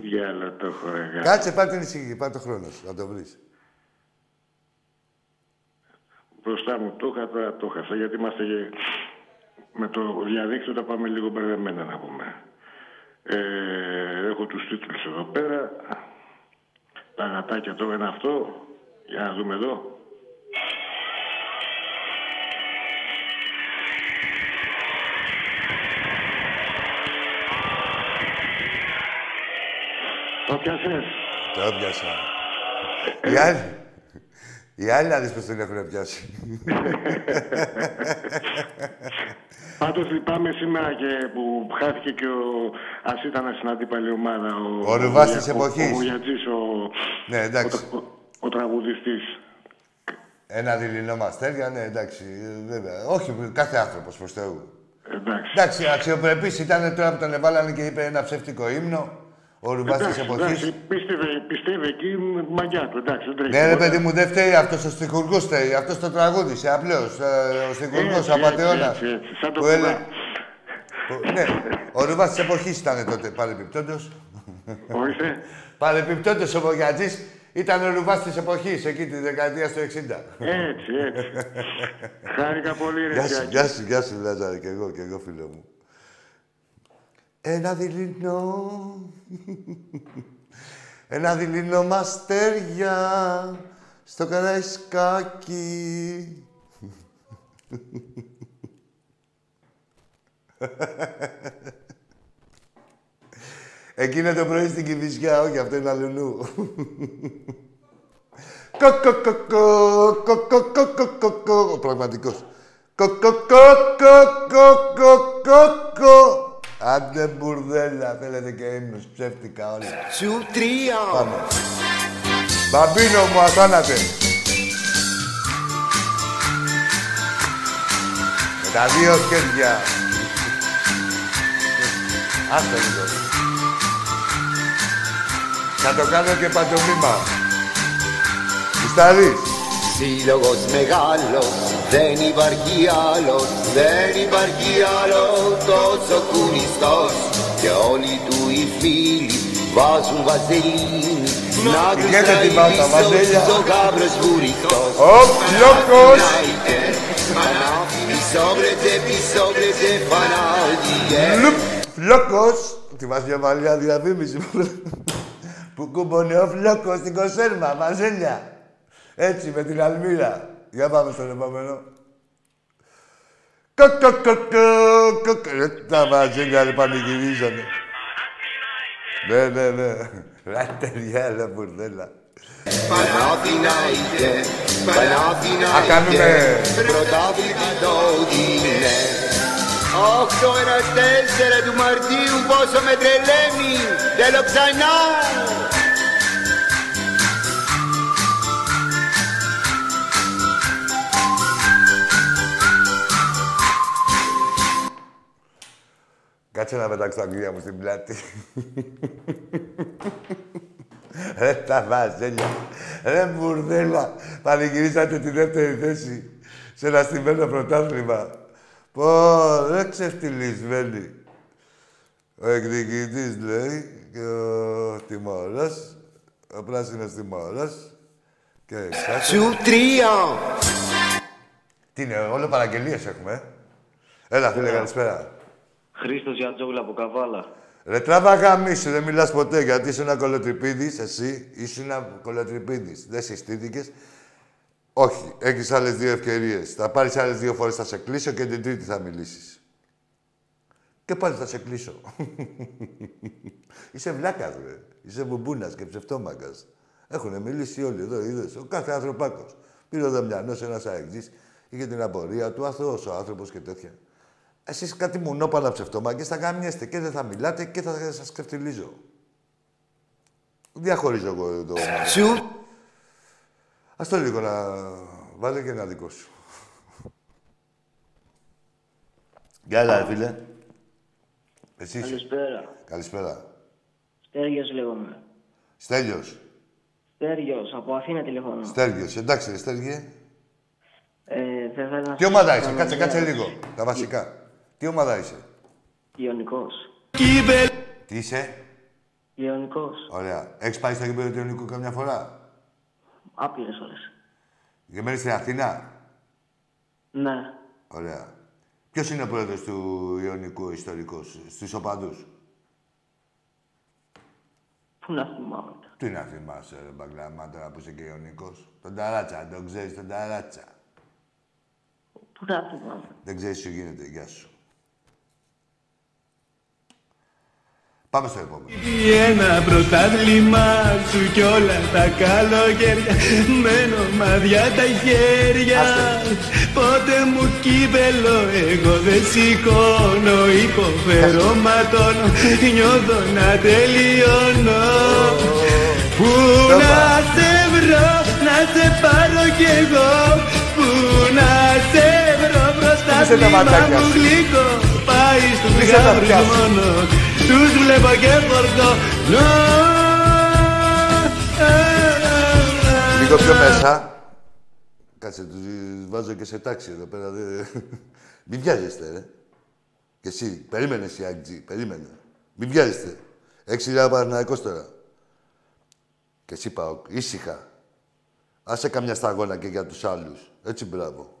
Διάλο το έχω ρε γάτα. Κάτσε, πάρ' την ησυχία, πάρ' το χρόνο σου, να το βρεις. Μπροστά μου το είχα, τώρα το χάσα γιατί είμαστε και- με το διαδίκτυο τα πάμε λίγο μπερδεμένα να πούμε. Ε, έχω τους τίτλους εδώ πέρα. Τα γατάκια το είναι αυτό. Για να δούμε εδώ. Το πιάσες. Το πιάσα. Οι άλλοι. Οι άλλοι να δεις πώς τον έχουν πιάσει. Πάντως λυπάμαι σήμερα και που χάθηκε και ο. Α ήταν στην αντίπαλη ομάδα. Ο, Ο Ρουβάς ο- της ο- εποχής. Ο Βογιατζής, ο, Ναι, εντάξει. ο, ο, ο τραγουδιστής. Ένα δειλινό μαστέρια, ναι, εντάξει, ε, βέβαια. Όχι, κάθε άνθρωπος προς Θεού. Εντάξει. Εντάξει, αξιοπρεπής ήταν τώρα που τον εβάλανε και είπε ένα ψεύτικο ύμνο. Ο Ρουβάς της Εντάξει, εποχής. εντάξει, πίστευε, πιστεύε εκεί με μαγιά του. Εντάξει, δεν τρέχει. Ναι, ρε τίποτα. παιδί μου, δεν φταίει αυτός ο στιχουργός φταίει. Αυτός το τραγούδισε, απλώς. Ε, ο στιχουργός, Έτσι, ο έτσι, απατεώνας. έτσι, έτσι, σαν το Που κουβά. έλεγε- που- Ναι, ο Ρουβάς της εποχής ήταν τότε, παρεμπιπτόντως. Ορίστε. Παρεμπιπτόντως ο Βογιατζής ήταν ο Ρουβάς της εποχής, εκεί τη δεκαετία του 60. Έτσι, έτσι. Χάρηκα πολύ, ρε Γεια σου, Σιάκη. γεια σου, γεια σου, Λάζαρε, και εγώ, και εγώ, φίλο μου. Ένα δειλινό, ένα δειλινό μαστέρια στο καραϊσκάκι. Εκείνο το πρωί στην Κηφισιά, όχι, αυτό είναι αλλού. Κοκοκοκο, κοκοκοκοκοκο, ο πραγματικός. Κοκοκοκοκοκοκοκο. Άντε μπουρδέλα, θέλετε και ύμνους, ψεύτικα όλα. Σου τρία. Πάμε. Μπαμπίνο μου, αθάνατε. Με τα δύο χέρια. Άστο λίγο. Θα το κάνω και παντομήμα. Γουστάρεις. Σύλλογος μεγάλος, δεν υπάρχει άλλος, δεν υπάρχει άλλος τόσος κουνιστός και όλοι του οι φίλοι βάζουν βαζελίνη Να τους Πηγαίνετε την τράει πάτα, πίσω βαζέλια. ο γάβρος βουρητός Ω, λόκος. Φανάιτε, φανάτι, πισόβρετε, πισόβρετε, φανάτι Λουπ, φλόκος. Τη βάζει μια παλιά διαφήμιση που κούμπονε ο φλόκος στην κονσέρβα, βαζέλια. Έτσι, με την αλμύρα. Για πάμε στον επόμενο. Κοκοκοκοκοκοκ. Ε, Τα βαζέλια ρε πανηγυρίζανε. Ναι, ναι, ναι. Ρε τεριά, ρε μπουρδέλα. Παναθηνάιτε, Α, Παναθηνάιτε κάνουμε- Πρωτάβλητη το είναι Οχτώ ένα τέσσερα του Μαρτίου πόσο με τρελαίνει Θέλω ξανά Κάτσε να πετάξω τα αγγλία μου στην πλάτη. Ρε τα βαζέλια. Ρε μπουρδέλα. Πανηγυρίσατε τη δεύτερη θέση σε ένα στημένο πρωτάθλημα. Πω, ρε ξεφτυλισμένοι. Ο εκδικητής λέει και ο τιμωρός, ο πράσινος τιμωρός και κάτσε. Σου τρία Τι είναι, όλο παραγγελίες έχουμε, ε; Έλα, φίλε, καλησπέρα. Χρήστος Γιατζόγλου από Καβάλα. Ρε τράβα γαμίσου, δεν μιλάς ποτέ γιατί είσαι ένα κολοτριπίδης, εσύ είσαι ένα κολοτριπίδης. Δεν συστήθηκες. Όχι, έχεις άλλες δύο ευκαιρίες. Θα πάρεις άλλες δύο φορές, θα σε κλείσω και την τρίτη θα μιλήσεις. Και πάλι θα σε κλείσω. είσαι βλάκας, ρε. Είσαι μπουμπούνας και ψευτόμαγκας. Έχουνε μιλήσει όλοι εδώ, είδες. Ο κάθε ανθρωπάκος. Πήρε ο Δαμιανός, ένας αεξής. Είχε την απορία του, αθώος ο άνθρωπος και τέτοια. Εσείς κάτι μουνόπανα ψευτομάγκες θα γαμιέστε και δεν θα μιλάτε και θα σας ξεφτυλίζω. Διαχωρίζω εγώ το... Σου Ας το λίγο να βάλε και ένα δικό σου. Γεια έλα, φίλε. Εσύ είσαι. Καλησπέρα. Καλησπέρα. Στέργιος λέγομαι. Στέλιος. Στέργιος, από Αθήνα τηλεφωνώ. Στέργιος. Εντάξει, ρε Στέργιε. Ε, θα ήθελα να Τι σας ομάδα είσαι, κάνω κάτσε, μια κάτσε ερώτηση. λίγο. Τα βασικά. Τι ομάδα είσαι; Ιωνικός. Τι είσαι; Ιωνικός. Ωραία. Έχεις πάει στο γήπεδο του Ιωνικού καμιά φορά; Άπειρες ώρες. Γεμμένεις στην Αθήνα; Ναι. Ωραία. Ποιος είναι ο πρόεδρος του Ιωνικού ιστορικός, στους οπαδούς; Πού να θυμάμαι. Τι να θυμάσαι, ρε Μπαγκλαμά, τώρα που είσαι και Ιωνικός; Τον Ταράτσα, τον ξέρεις τον Ταράτσα; Πού να θυμάμαι. Δεν ξέρεις τι σου γίνεται. Γεια σου. Πάμε στο επόμενο. Ένα πρωτάθλημα σου κι όλα τα καλοκαίρια. Μένω μαδιά τα χέρια. Πότε μου κύπελο εγώ δεν σηκώνω. Υποφέρω ματώνω Νιώθω να τελειώνω. Πού να σε βρω να σε πάρω κι εγώ. Πού να σε βρω μπροστά Κλείσε τα ματάκια μου σου. γλυκό Πάει στους Κλείσε τα γάβρους αυτιά σου. μόνο Τους βλέπω και φορτώνω Λίγο πιο μέσα. Κάτσε, τους βάζω και σε τάξη εδώ πέρα. δε- Μην βιάζεστε, ρε. Και εσύ, περίμενε εσύ, Αγγί, περίμενε. Μην βιάζεστε. Έξι λεπτά Παναθηναϊκός τώρα. Και εσύ πάω, ήσυχα. Άσε καμιά σταγόνα και για τους άλλους. Έτσι, μπράβο.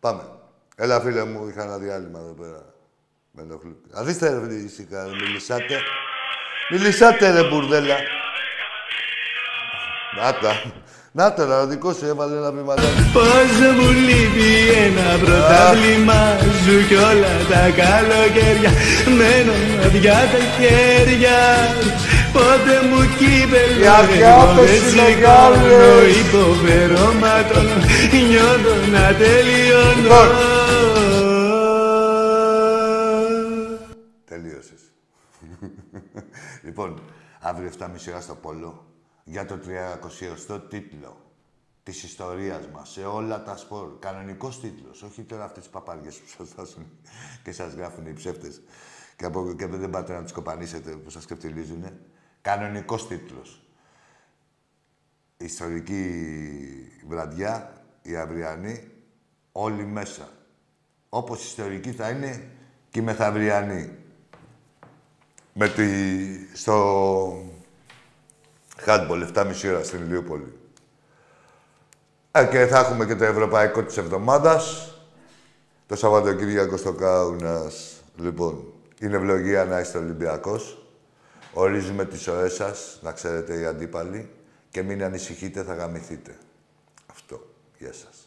Πάμε. Έλα, φίλε μου, είχα ένα διάλειμμα εδώ πέρα. Με ενοχλούν. Αδείστε, ρε, φίλε, ήσυχα, ρε, μιλήσατε. Μιλήσατε, ρε, μπουρδέλα. Να τα. Να τα, ο δικός σου έβαλε ένα βηματάκι. Πώς μου λείπει ένα πρωτάθλημα σου κι όλα τα καλοκαίρια Μένω αδειά τα χέρια Πότε μου κύπελο Οι εγώ αγάπες δεν είναι σηκώνω μεγάλες. Υποφέρω ματώνω Νιώθω να τελειώνω λοιπόν, αύριο 7.30 ώρα στο Πόλο για το 300ο τίτλο της ιστορίας μας σε όλα τα σπορ. Κανονικός τίτλος, όχι τώρα αυτές τις παπάριες που σας δώσουν και σας γράφουν οι ψεύτες και, από, και δεν πάτε να τους κοπανίσετε που σας ξεφτυλίζουν. Κανονικός τίτλος. Ιστορική βραδιά, η αυριανή, όλοι μέσα. Όπως ιστορική θα είναι και η μεθαυριανή. Με τη... στο Χάντμπολ, 7,5 ώρα στην Ηλιούπολη. Ε, και θα έχουμε και το ευρωπαϊκό της εβδομάδας. Το Σαββατοκύριακο στο Κάουνας. Λοιπόν, είναι ευλογία να είστε Ολυμπιακός. Ορίζουμε τις ώρες σας, να ξέρετε οι αντίπαλοι. Και μην ανησυχείτε, θα γαμηθείτε. Αυτό. Γεια σας.